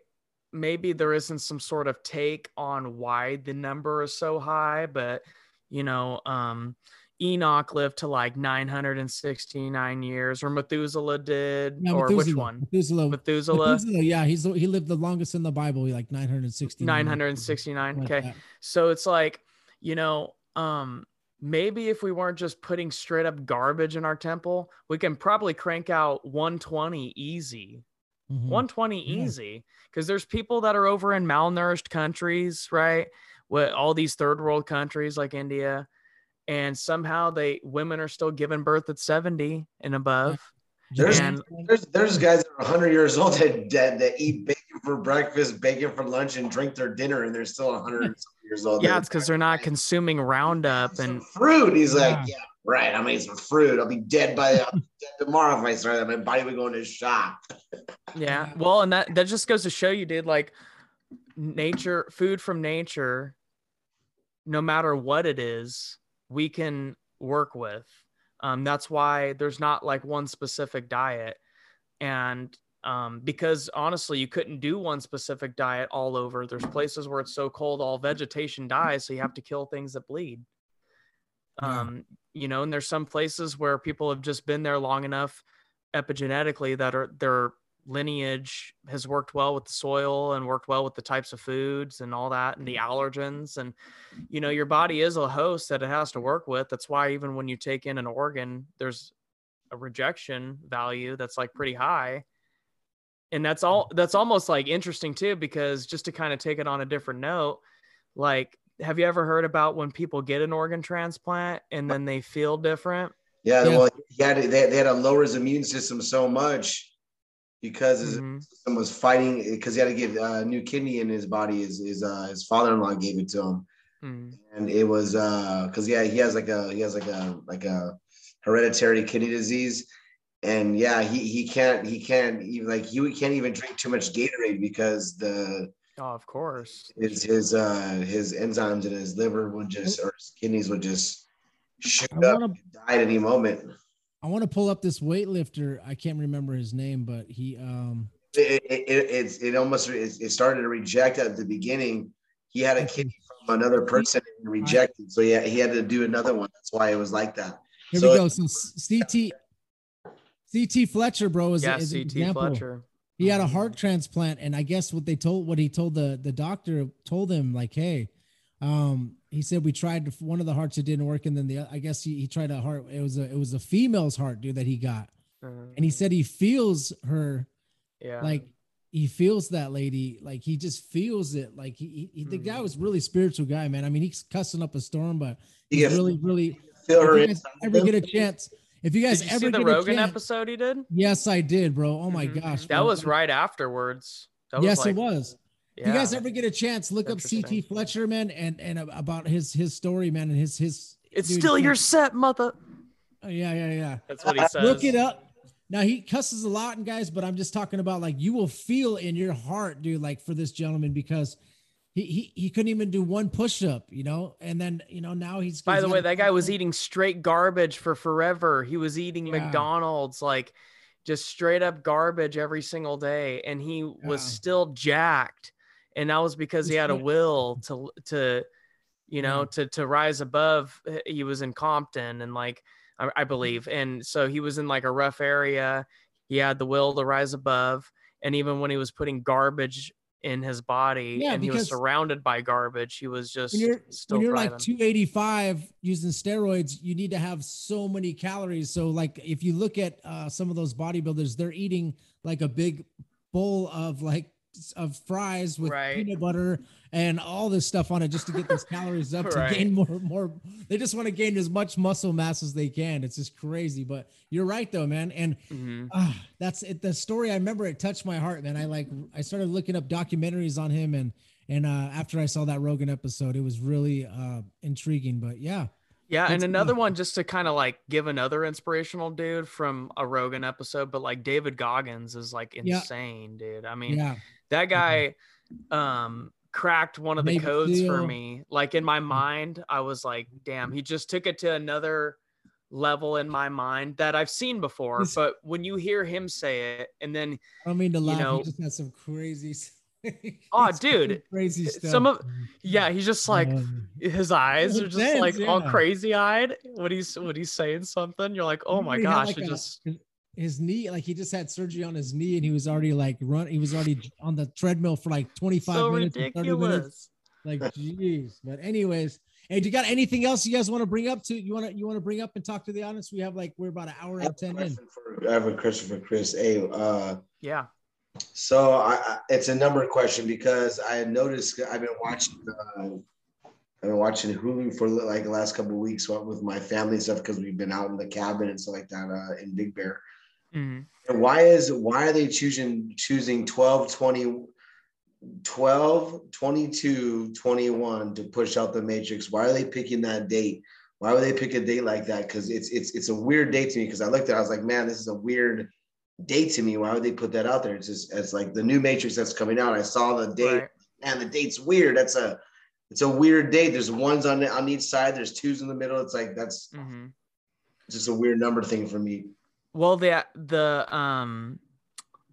maybe there isn't some sort of take on why the number is so high, but you know, um, Enoch lived to like 969 years, or Methuselah did, yeah, or which one? Methuselah. Methuselah. Methuselah. Yeah, he's he lived the longest in the Bible, like 969. 969. Okay, so it's like, you know, um, maybe if we weren't just putting straight up garbage in our temple, we can probably crank out 120 easy. Mm-hmm. 120 yeah. easy because there's people that are over in malnourished countries, right? With all these third world countries like India, and somehow they women are still giving birth at 70 and above. There's, And- there's there's guys that are 100 years old that, that that eat bacon for breakfast, bacon for lunch, and drink their dinner, and they're still 100 years old. Yeah, it's because they're not consuming Roundup and fruit. He's like, Yeah. Right. I'm eating some fruit. I'll be dead by dead tomorrow if I start that. My body would go into shock. yeah. Well, and that that just goes to show you, dude. Like nature, food from nature, no matter what it is, we can work with. Um, that's why there's not like one specific diet, and um, because honestly, you couldn't do one specific diet all over. There's places where it's so cold, all vegetation dies, so you have to kill things that bleed. Yeah. Um, you know, and there's some places where people have just been there long enough epigenetically that are their lineage has worked well with the soil and worked well with the types of foods and all that and the allergens. And you know your body is a host that it has to work with. That's why even when you take in an organ there's a rejection value that's like pretty high. And that's all that's almost like interesting too because just to kind of take it on a different note like have you ever heard about when people get an organ transplant and then they feel different Yeah, Yeah. well, he had they, they had to lower his immune system so much because his Mhm. system was fighting because he had to get a new kidney in his body. His his, uh, his father-in-law gave it to him, Mm. and it was because yeah, he has like a he has like a like a hereditary kidney disease, and yeah, he he can't he can't even like he can't even drink too much Gatorade because the oh of course his his uh his enzymes in his liver would just or his kidneys would just shoot I up wanna- and die at any moment. I want to pull up this weightlifter. I can't remember his name, but he um it, it, it, it's it almost it, it started to reject at the beginning. He had a kidney from another person and rejected, so yeah, he had to do another one. That's why it was like that. here So- we go. So CT CT Fletcher, bro, is, yeah is an ct example. fletcher He had a heart transplant, and I guess what they told what he told the the doctor told him like, hey, um, he said we tried one of the hearts it didn't work, and then the I guess he, he tried a heart. It was a it was a female's heart, dude, that he got, and he said he feels her yeah like he feels that lady like he just feels it like he, he the guy Mhm. was really spiritual guy man i mean he's cussing up a storm but You he's get really really feel her if you guys ever get a chance if you guys did you ever see the rogan chance episode he did? Yes i did bro. Oh my Mhm. gosh that was right afterwards. That yes like, it was. Yeah. if you guys ever get a chance look up ct fletcher man and and about his his story man and his his it's dude, still your set mother. Oh, yeah yeah yeah. That's what he says look it up. Now he cusses a lot and guys but i'm just talking about like you will feel in your heart dude like for this gentleman because he he, he couldn't even do one push-up you know and then you know now he's By he's the way, that guy was eating straight garbage for forever. He was eating Yeah. McDonald's, like just straight up garbage every single day, and he was still jacked. And that was because he had a will to to, you know, Yeah. to to rise above. Uh, he was in Compton, and like I, I mm-hmm. believe, and so he was in like a rough area. He had the will to rise above, and even when he was putting garbage in his body, Yeah, and he was surrounded by garbage, he was just when you're still when you're like 285 using steroids you need to have so many calories. So like if you look at uh, some of those bodybuilders they're eating like a big bowl of like of fries with Right. peanut butter and all this stuff on it just to get those calories up to gain more more they just want to gain as much muscle mass as they can it's just crazy but you're right though man and Mhm. Ah, that's it. The story I remember it touched my heart, man. I like I started looking up documentaries on him, and and uh, after I saw that Rogan episode, it was really uh, intriguing. But yeah, Yeah, and another one just to kind of like give another inspirational dude from a Rogan episode, but like David Goggins is like Yeah. insane, dude. I mean, yeah, that guy um cracked one of the codes for me. Like in my mind, I was like, damn, he just took it to another level in my mind that I've seen before. But when you hear him say it, and then I don't mean to laugh. know- he just had some crazy. Oh, dude, crazy stuff. some of- yeah, he's just like Um, his eyes are just depends, like all crazy eyed when he's when he's saying something. You're like, oh my he gosh, like, it a- just his- his knee, like he just had surgery on his knee, and he was already like run. He was already on the treadmill for like 25 so minutes, or 30 minutes. ridiculous. Like, jeez. But anyways, hey, do you got anything else you guys want to bring up to? You want to you want to bring up and talk to the audience? We have like we're about an hour and ten in. for, I have a question for Chris. Hey, uh, Yeah. so I, I, it's a number question because I had noticed I've been watching uh, I've been watching Hulu for like the last couple of weeks with my family and stuff because we've been out in the cabin and stuff like that uh, in Big Bear. Mm-hmm. And why is why are they choosing choosing 12, 20, 12, 22, 21 to push out the Matrix? Why are they picking that date? Why would they pick a date like that? Because it's it's it's a weird date to me. Because I looked at, it, I was like, man, this is a weird date to me. Why would they put that out there? It's just it's like the new Matrix that's coming out. I saw the date, right. and the date's weird. That's a it's a weird date. There's ones on on each side. There's twos in the middle. It's like that's mm-hmm. just a weird number thing for me. Well, the the um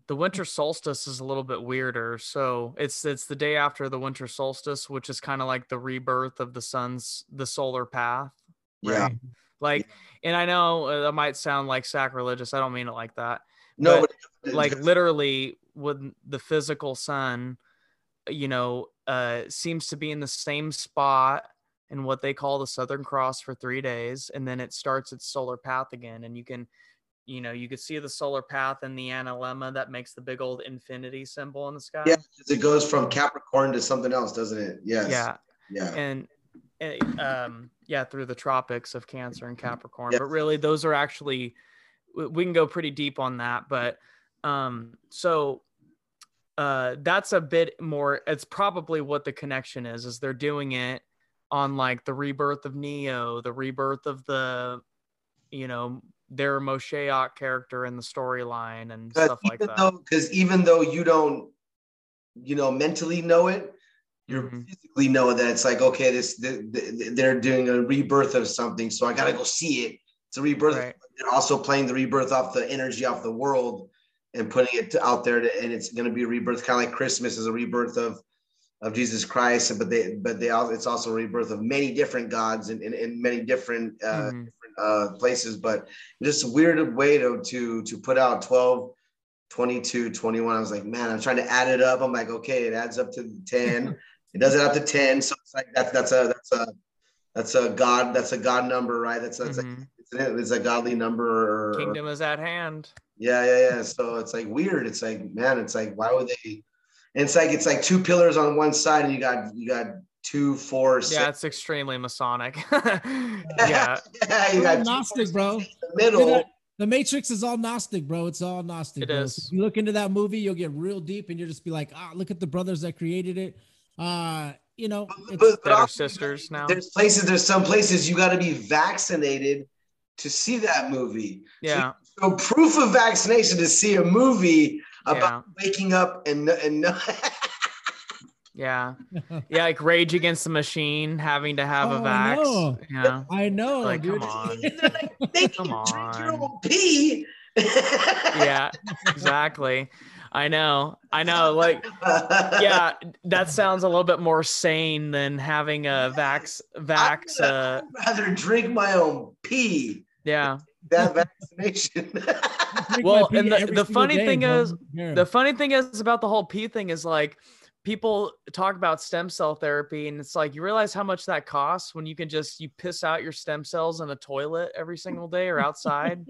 the winter solstice is a little bit weirder. So it's it's the day after the winter solstice, which is kind of like the rebirth of the sun's the solar path. Right? Yeah. Like, and I know uh, that might sound like sacrilegious. I don't mean it like that. No, but, but like literally, when the physical sun, you know, uh, seems to be in the same spot in what they call the Southern Cross for three days, and then it starts its solar path again, and you can, you know, you could see the solar path and the analemma that makes the big old infinity symbol in the sky. Yeah, it goes from Capricorn to something else, doesn't it? Yes. Yeah. Yeah. And, and um, yeah, through the tropics of Cancer and Capricorn. But really, those are actually we can go pretty deep on that. But um, so uh, that's a bit more. It's probably what the connection is. Is they're doing it on like the rebirth of Neo, the rebirth of the, you know, their Moshiach character in the storyline and stuff like that. Because even though you don't, you know, mentally know it, you mm-hmm. physically know that it's like okay, this they're doing a rebirth of something, so I gotta go see it. It's a rebirth. Right. They're also playing the rebirth off the energy off the world and putting it out there, to, and it's going to be a rebirth, kind of like Christmas is a rebirth of of Jesus Christ, but they but they also it's also a rebirth of many different gods and, and, in many different uh, mm-hmm. Uh, places. But just a weird way to to to put out 12, 22, 21. I was like, man, I'm trying to add it up. I'm like, okay, it adds up to 10. it does it up to 10. So it's like that's that's a that's a that's a God, that's a God number, right? That's that's mm-hmm. a, it's, a, it's a godly number. Or, Kingdom is at hand. Yeah, yeah, yeah. So it's like weird. It's like, man, it's like, why would they? And it's like it's like two pillars on one side, and you got you got two, four, six. Yeah, it's extremely Masonic. yeah. yeah, you got Gnostic, bro. middle. The Matrix is all Gnostic, bro. It's all Gnostic. It bro. is. So if you look into that movie, you'll get real deep, and you'll just be like, ah, look at the brothers that created it. Uh, you know, but, but are sisters now. There's places. There's some places you got to be vaccinated to see that movie. Yeah. So, so proof of vaccination to see a movie about yeah. waking up and and. Yeah, yeah, like Rage Against the Machine, having to have oh, a vax. No. Yeah, I know. Like, dude. come on, come on. pee. yeah, exactly. I know. I know. Like, yeah, that sounds a little bit more sane than having a vax. Vax. I'd rather, uh, I'd rather drink my own pee. Yeah. That vaccination. well, and the, the funny day, thing bro. is, yeah. the funny thing is about the whole pee thing is like, people talk about stem cell therapy and it's like you realize how much that costs when you can just you piss out your stem cells in a toilet every single day or outside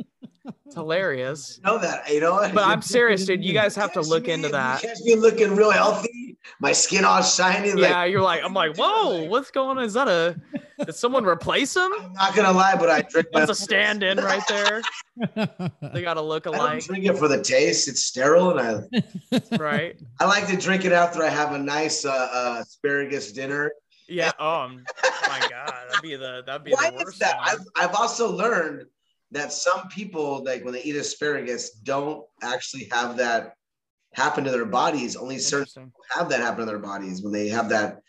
it's hilarious. I know that you know? But i'm serious dude. You guys have to look into that. catch me looking real healthy? My skin all shiny yeah you're like i'm like whoa what's going on? Is that a did someone replace him? I'm not gonna lie but i drink that's a stand-in right there. They gotta look alike. I drink it for the taste. It's sterile and i right. I like to drink it after i have a nice uh, uh, asparagus dinner. Yeah oh my god. That'd be the that'd be Why the worst that? I've, I've also learned that some people like when they eat asparagus don't actually have that happen to their bodies. Only certain have that happen to their bodies when they have that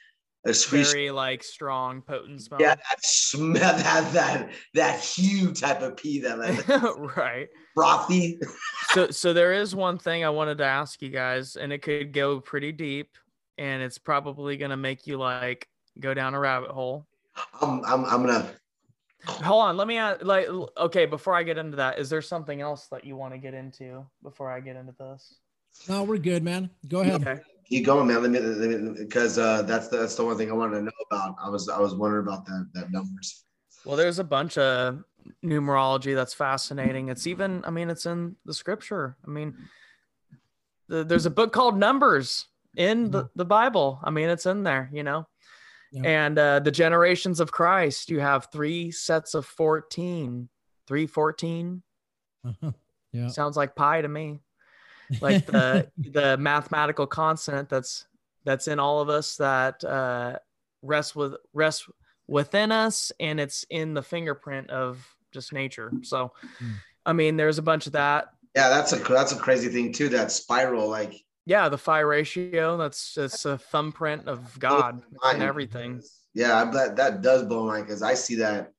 excretion. Very like strong, potent smell. Yeah, that smell, that that that huge type of pee that like right frothy. so so there is one thing I wanted to ask you guys, and it could go pretty deep, and it's probably gonna make you like go down a rabbit hole. I'm I'm, I'm gonna Hold on, let me ask. Like, okay, before I get into that, is there something else that you want to get into before I get into this? No, we're good, man. Go ahead. Okay. Keep going, man. Let me, because uh, that's the, that's the one thing I wanted to know about. I was I was wondering about that that numbers. Well, there's a bunch of numerology that's fascinating. It's even, I mean, it's in the scripture. I mean, the, there's a book called Numbers in the, the Bible. I mean, it's in there, you know Yep. And uh, the generations of Christ, you have three sets of 14. 314 Uh-huh. Yeah. sounds like pi to me. Like the the mathematical constant that's that's in all of us that uh, rests with rests within us, and it's in the fingerprint of just nature. So, Mm. I mean, there's a bunch of that. Yeah, that's a that's a crazy thing too. That spiral, like Yeah, the phi ratio. That's that's a thumbprint of God and everything. Yeah, that that does blow my mind because I see that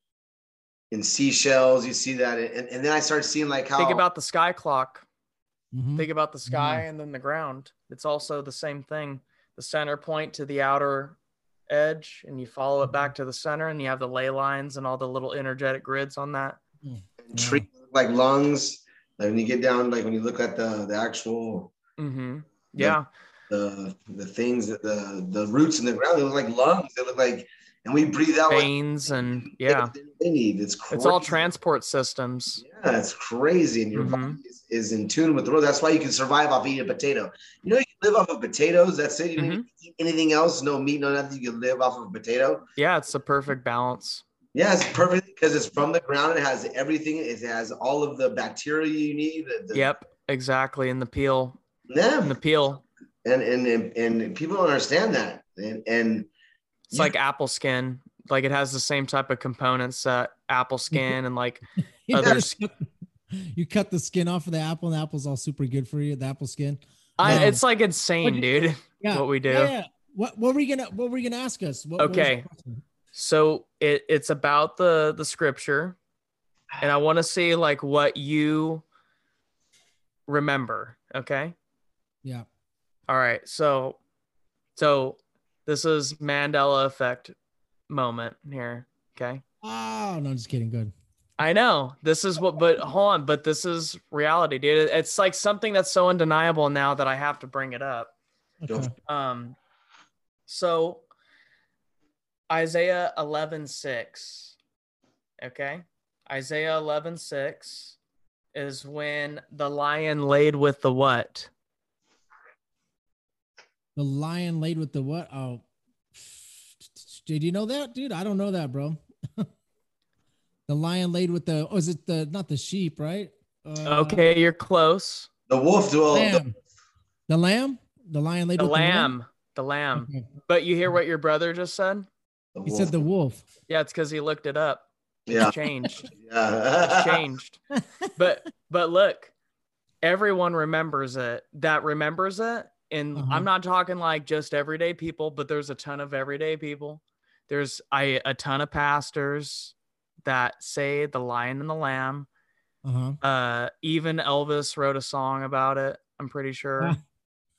in seashells. You see that, and, and then I start seeing like how Think about the sky clock. Mhm. Think about the sky and then the ground. It's also the same thing. The center point to the outer edge, and you follow it back to the center, and you have the ley lines and all the little energetic grids on that. trees look like lungs. Like when you get down, like when you look at the the actual Mm-hmm. Yeah. The the things that the the roots in the ground, they look like lungs. They look like, and we breathe out like Veins and yeah. they need. It's crazy. It's all transport systems. Yeah, it's crazy, and your Mhm. body is, is in tune with the world. That's why you can survive off eating a potato. You know, you can live off of potatoes. That's it. You Mm-hmm. need to eat anything else. No meat, no nothing. You can live off of a potato. Yeah, it's a perfect balance. Yeah, it's perfect because it's from the ground. It has everything. It has all of the bacteria you need. The, the, Yep, exactly. In the peel. Yeah, In the peel. and, and and and people don't understand that. And and It's Yeah. like apple skin. Like it has the same type of components that apple skin and like You Other just You cut the skin off of the apple, and the apple's all super good for you. The apple skin. I, Um, it's like insane, you- dude. Yeah. What we do. Yeah, yeah. What What were you gonna What were you gonna ask us? What, what Okay. the question? So it it's about the the scripture, and I want to see like what you remember. Okay. Yeah. All right. So so this is Mandela effect moment here. Okay. Oh no, I'm just kidding. Good. I know this is what, but hold on, but this is reality, dude. It's like something that's so undeniable now that I have to bring it up. Go Okay. Um, so Isaiah 11 6. Okay. Isaiah 11 6 is when the lion laid with the what? The lion laid with the what? Oh, did you know that, dude? I don't know that, bro. the lion laid with the. Oh, is it the not the sheep, right? Uh, Okay, you're close. the wolf dwell. Lamb. The lamb. The lion laid The with lamb. The lamb. the lamb. Okay. But you hear what your brother just said? He said the wolf. Yeah, it's because he looked it up. yeah. It's changed. yeah. It's changed. but but look, everyone remembers it. That remembers it. And Uh-huh. I'm not talking like just everyday people, but there's a ton of everyday people. There's I a ton of pastors that say the lion and the lamb. Uh huh. Uh even Elvis wrote a song about it, I'm pretty sure.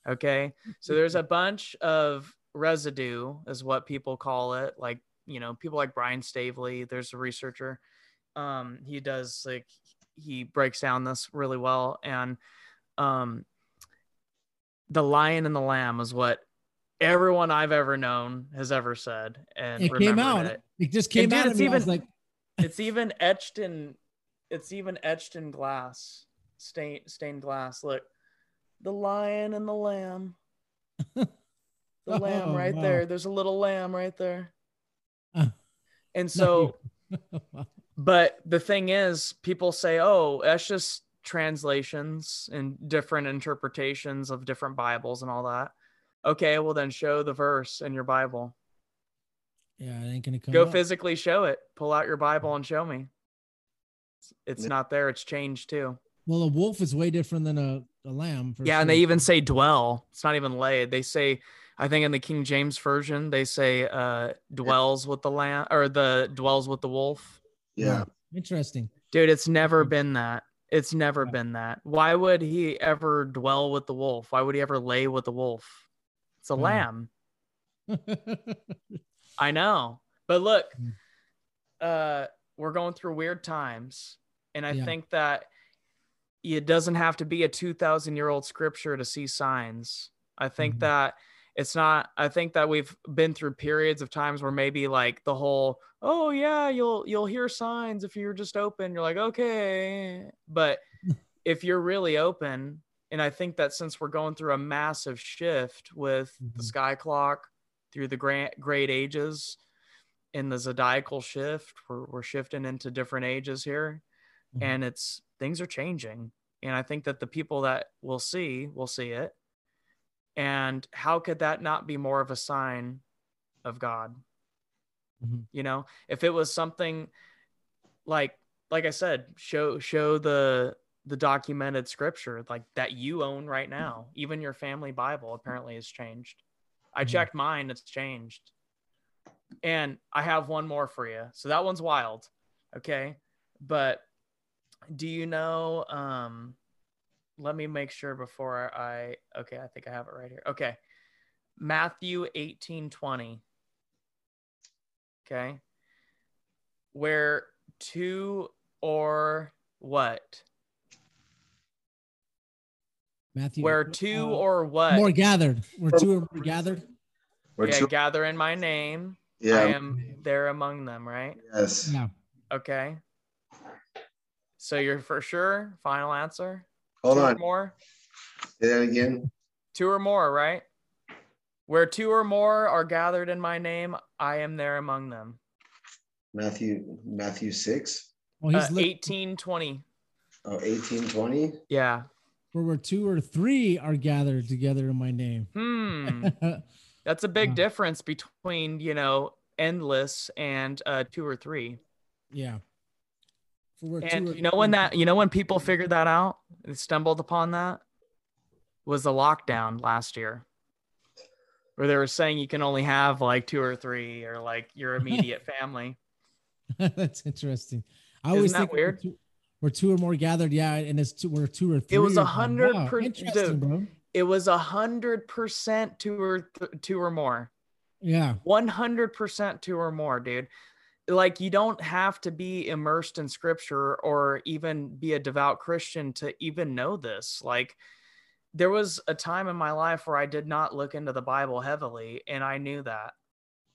Okay. So there's a bunch of residue, is what people call it. Like, you know, people like Brian Stavely, there's a researcher. Um, he does like he breaks down this really well. And um the lion and the lamb is what everyone I've ever known has ever said. And It came out. It. It just came out. it's At me. I was even- like, It's even etched in it's even etched in glass. Stained stained glass. Look. The lion and the lamb. The lamb Oh, right wow. there. There's a little lamb right there. Uh, And so, but the thing is, people say, oh, that's just translations and different interpretations of different Bibles and all that. Okay, well, then show the verse in your Bible. yeah, it ain't gonna come. Go up. physically show it. Pull out your Bible and show me. It's, it's Yeah. not there. It's changed too. Well, a wolf is way different than a, a lamb. For yeah, and they even say dwell. It's not even lay. They say, I think in the King James version, they say uh dwells with the lamb or the dwells with the wolf. Yeah. Interesting. Dude, it's never been that. It's never Yeah. been that. Why would he ever dwell with the wolf? Why would he ever lay with the wolf? It's a Hmm. lamb. I know. But look, Mm. uh we're going through weird times and I Yeah. think that it doesn't have to be a 2000 year old scripture to see signs. I think Mhm. that it's not I think that we've been through periods of times where maybe like the whole oh yeah, you'll you'll hear signs if you're just open. You're like, "Okay." But if you're really open, and I think that since we're going through a massive shift with the Mhm. sky clock, through the great, great ages in the zodiacal shift. We're, we're shifting into different ages here, Mhm. and it's things are changing. And I think that the people that will see will see it. And how could that not be more of a sign of God? Mhm. You know, if it was something like like I said, show show the the documented scripture like that you own right now. Even your family Bible apparently has changed. I Mhm. checked mine, it's changed. And I have one more for you. So that one's wild. Okay. But do you know um let me make sure before I okay, I think I have it right here. Okay. Matthew 18 20. Okay. Where two or what? Matthew. Where two uh, or what? more gathered. Where two or more gathered. We're yeah, two- gather in my name. Yeah. I am there among them, right? Yes. Yeah. Okay. So you're for sure final answer? Hold two or on. more? Say that again. Two or more, right? Where two or more are gathered in my name, I am there among them. Matthew Matthew 6. Well, he's Uh, look, 18, 20. Oh, 18, 20. Yeah. where where two or three are gathered together in my name. Hmm. That's a big Wow. difference between, you know, endless and uh, two or three. yeah. For And you know when that you know when people figured that out, they stumbled upon that was the lockdown last year. Where they were saying you can only have like two or three or like your immediate family. That's interesting. I Isn't always that think weird? two, where two or more gathered, yeah, and it's two, where two or three. It was a hundred Wow, per- Interesting, dude. bro. It was a hundred percent two or th- two or more. Yeah. 100% two or more, dude. Like, you don't have to be immersed in scripture or even be a devout Christian to even know this. Like, there was a time in my life where I did not look into the Bible heavily, and I knew that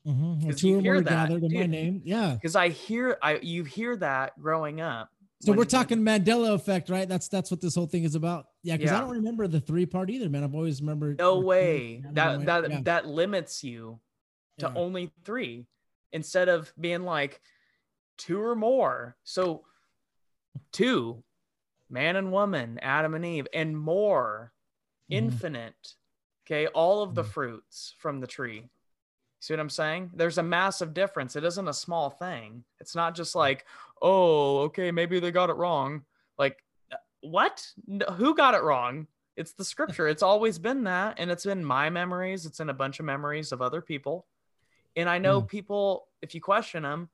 Mm-hmm. Where 'Cause two you hear that, gathered in my name. Yeah. because I hear, I you hear that growing up. So we're talking Mandela effect, right? That's that's what this whole thing is about. Yeah, because I don't remember the three part either, man. I've always remembered. No way. That that yeah, that limits you to yeah. only three instead of being like two or more. So two, man and woman, Adam and Eve, and more, Mhm. infinite. Okay, all of the Mhm. fruits from the tree. See what I'm saying? There's a massive difference. It isn't a small thing. It's not just like, oh, okay, maybe they got it wrong. Like, uh, what? No, who got it wrong? It's the scripture. It's always been that. And it's in my memories. It's in a bunch of memories of other people. And I know Yeah. people, if you question them,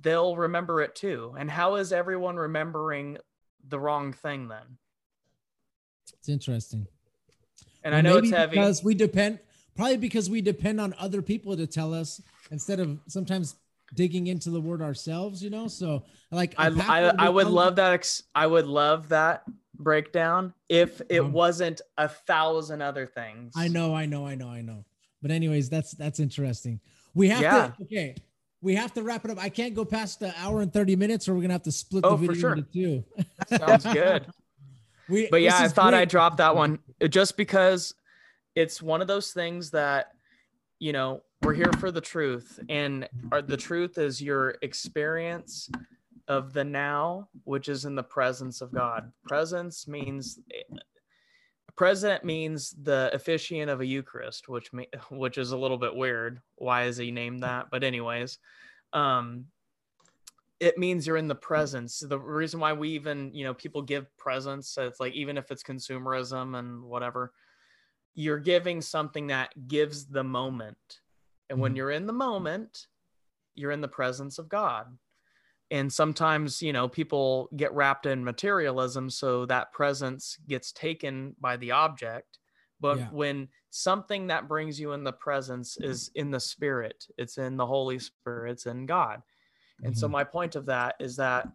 they'll remember it too. And how is everyone remembering the wrong thing then? It's interesting. And I know it's heavy. because we depend, probably because we depend on other people to tell us instead of sometimes digging into the word ourselves. You know, so like I, I, I would love that. Ex- I would love that breakdown if it Um, wasn't a thousand other things. I know, I know, I know, I know. But anyways, that's that's interesting. We have Yeah. to okay. We have to wrap it up. I can't go past the hour and 30 minutes, or we're gonna have to split Oh, the for video sure. into two. Sounds good. We, but yeah, I thought great. I dropped that one uh, just because it's one of those things that, you know, we're here for the truth, and our, the truth is your experience of the now, which is in the presence of God. Presence means president means the officiant of a Eucharist, which me, which is a little bit weird. Why is he named that? But anyways, um, it means you're in the presence. The reason why we even, you know, people give presents, so it's like even if it's consumerism and whatever, you're giving something that gives the moment. And when Mhm. you're in the moment, you're in the presence of God. And sometimes, you know, people get wrapped in materialism, so that presence gets taken by the object. But Yeah. when something that brings you in the presence is in the spirit, it's in the Holy Spirit, it's in God. And so Mhm. my point of that is that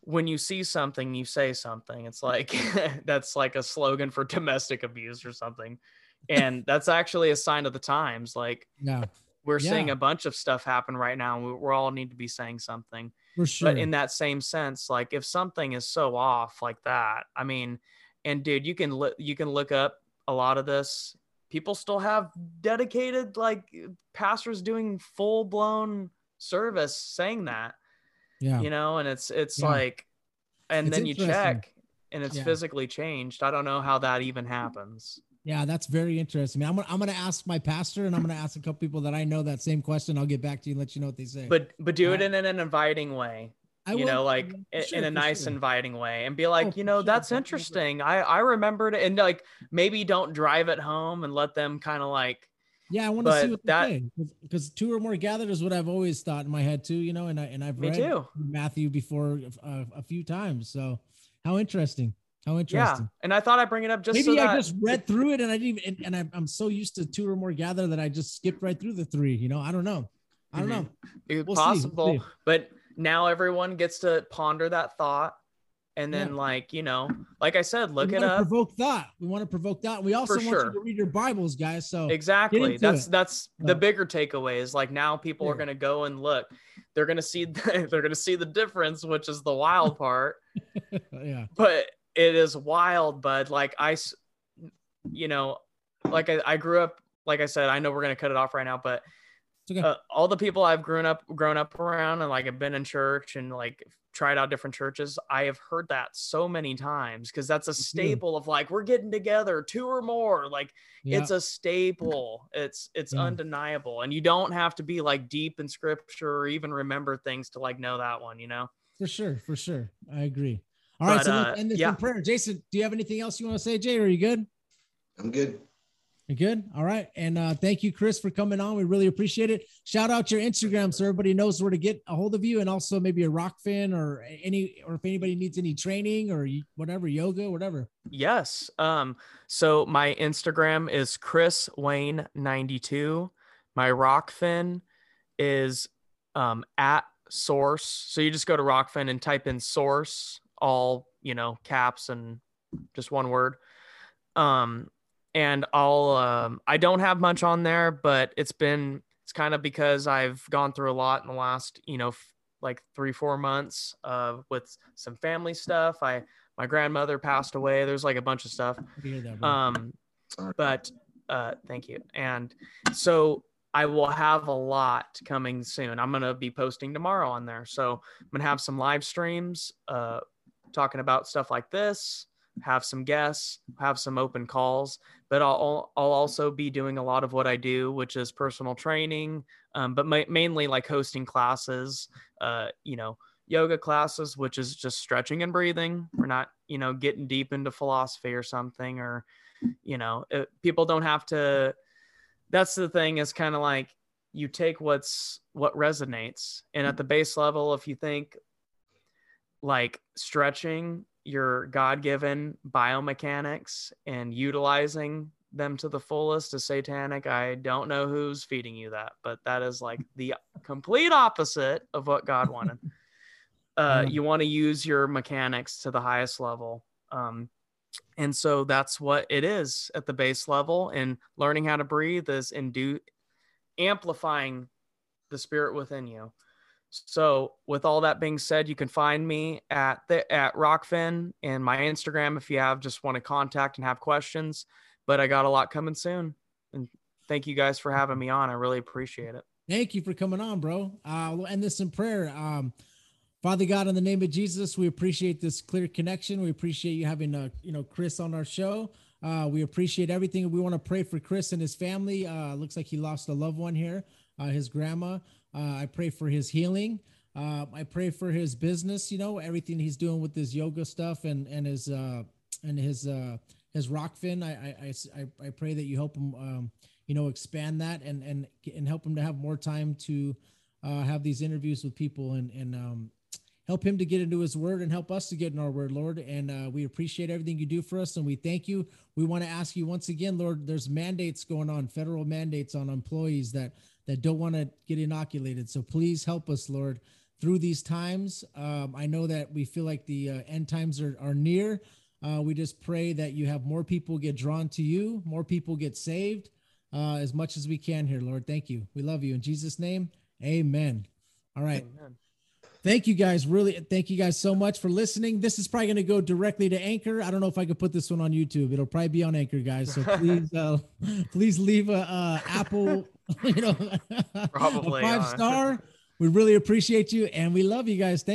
when you see something, you say something. It's like that's like a slogan for domestic abuse or something. And that's actually a sign of the times. Like yeah, we're seeing a bunch of stuff happen right now. And we, we all need to be saying something. sure. But in that same sense, like if something is so off like that, I mean, and dude, you can look you can look up a lot of this people still have dedicated like pastors doing full blown service saying that. Yeah. You know, and it's it's Yeah. like and It's then you check and it's Yeah. physically changed. I don't know how that even happens. Yeah, that's very interesting. I'm gonna, I'm gonna ask my pastor and I'm gonna ask a couple people that I know that same question. I'll get back to you and let you know what they say. But but do it I- in an inviting way. I you will- know, like will, for i- sure, in a nice, sure. inviting way, and be like, Oh, you know, sure, that's interesting. I I remembered it, and like maybe don't drive it home and let them kind of like Yeah, I want to see what that- because two or more gathered is what I've always thought in my head too. You know, and I and I've read too. Matthew before uh, a few times. So how interesting! How interesting. yeah. And I thought I'd bring it up just Maybe so I just read through it and I didn't even and, and I, I'm so used to two or more gather that I just skipped right through the three. You know, I don't know. I don't Mhm. know. it's We'll we'll possible, see. but now everyone gets to ponder that thought, and then Yeah. like you know, like I said, look we it up. Provoke thought. We want to provoke thought. We also For want sure. you to read your Bibles, guys. So Exactly. That's it. that's the bigger takeaway is like now people are gonna go and look. They're gonna see they're gonna see the difference, which is the wild part. yeah, but it is wild bud like I, you know like I, I grew up like i said i know we're going to cut it off right now but okay. uh, all the people i've grown up grown up around and like have been in church and like tried out different churches i have heard that so many times because that's a staple of like we're getting together two or more like yeah. it's a staple it's it's Yeah. undeniable and you don't have to be like deep in scripture or even remember things to like know that one you know for sure, for sure. I agree. All right, But, so uh, let's end this yeah. in prayer. Jason, do you have anything else you want to say, Jay? Are you good? I'm good. You good? All right. And uh, thank you, Chris, for coming on. We really appreciate it. Shout out your Instagram so everybody knows where to get a hold of you, and also maybe a Rokfin or any, or if anybody needs any training or whatever, yoga, whatever. Yes. Um, so my Instagram is Chris Wayne 92. My Rokfin is um at source. So you just go to Rokfin and type in source, all you know, caps and just one word. Um, and I'll um I don't have much on there, but it's been it's kind of because I've gone through a lot in the last, you know, f- like three, four months uh with some family stuff. I my grandmother passed away. There's like a bunch of stuff. Good to hear that, bro. Um, but uh, thank you. And so I will have a lot coming soon. I'm gonna be posting tomorrow on there. So I'm gonna have some live streams, uh, talking about stuff like this. Have some guests, have some open calls, but I'll I'll also be doing a lot of what I do, which is personal training, um, but ma- mainly like hosting classes. Uh, you know, yoga classes, which is just stretching and breathing. We're not, you know, getting deep into philosophy or something, or, you know, it, people don't have to. That's the thing is kind of like you take what's what resonates. And at the base level, if you think like stretching your God given biomechanics and utilizing them to the fullest is satanic, I don't know who's feeding you that, but that is like the complete opposite of what God wanted uh, you want to use your mechanics to the highest level. Um, and so that's what it is at the base level. And learning how to breathe is indu- amplifying the spirit within you. So, with all that being said, you can find me at the at Rokfin and my Instagram if you have just want to contact and have questions. But I got a lot coming soon, and thank you guys for having me on. I really appreciate it. Thank you for coming on, bro. Uh, we'll end this in prayer. Um, Father God, in the name of Jesus, we appreciate this clear connection. We appreciate you having, uh, you know, Chris on our show. Uh, we appreciate everything. We want to pray for Chris and his family. Uh, looks like he lost a loved one here, uh, his grandma. Uh, I pray for his healing. Uh, I pray for his business. You know, everything he's doing with his yoga stuff and and his uh, and his uh, his Rokfin. I I, I I pray that you help him. Um, you know, expand that and and and help him to have more time to uh, have these interviews with people and and um, help him to get into his word and help us to get in our word, Lord. And uh, we appreciate everything you do for us and we thank you. We want to ask you once again, Lord, there's mandates going on, federal mandates on employees that that don't want to get inoculated. So please help us, Lord, through these times. Um, I know that we feel like the uh, end times are, are near. Uh, we just pray that you have more people get drawn to you, more people get saved uh, as much as we can here, Lord. Thank you. We love you. In Jesus' name, amen. All right. Amen. Thank you guys. Really, thank you guys so much for listening. This is probably going to go directly to Anchor. I don't know if I could put this one on YouTube. It'll probably be on Anchor, guys. So please, uh, please leave a uh, Apple you know, probably five uh, star. We really appreciate you and we love you guys. Thank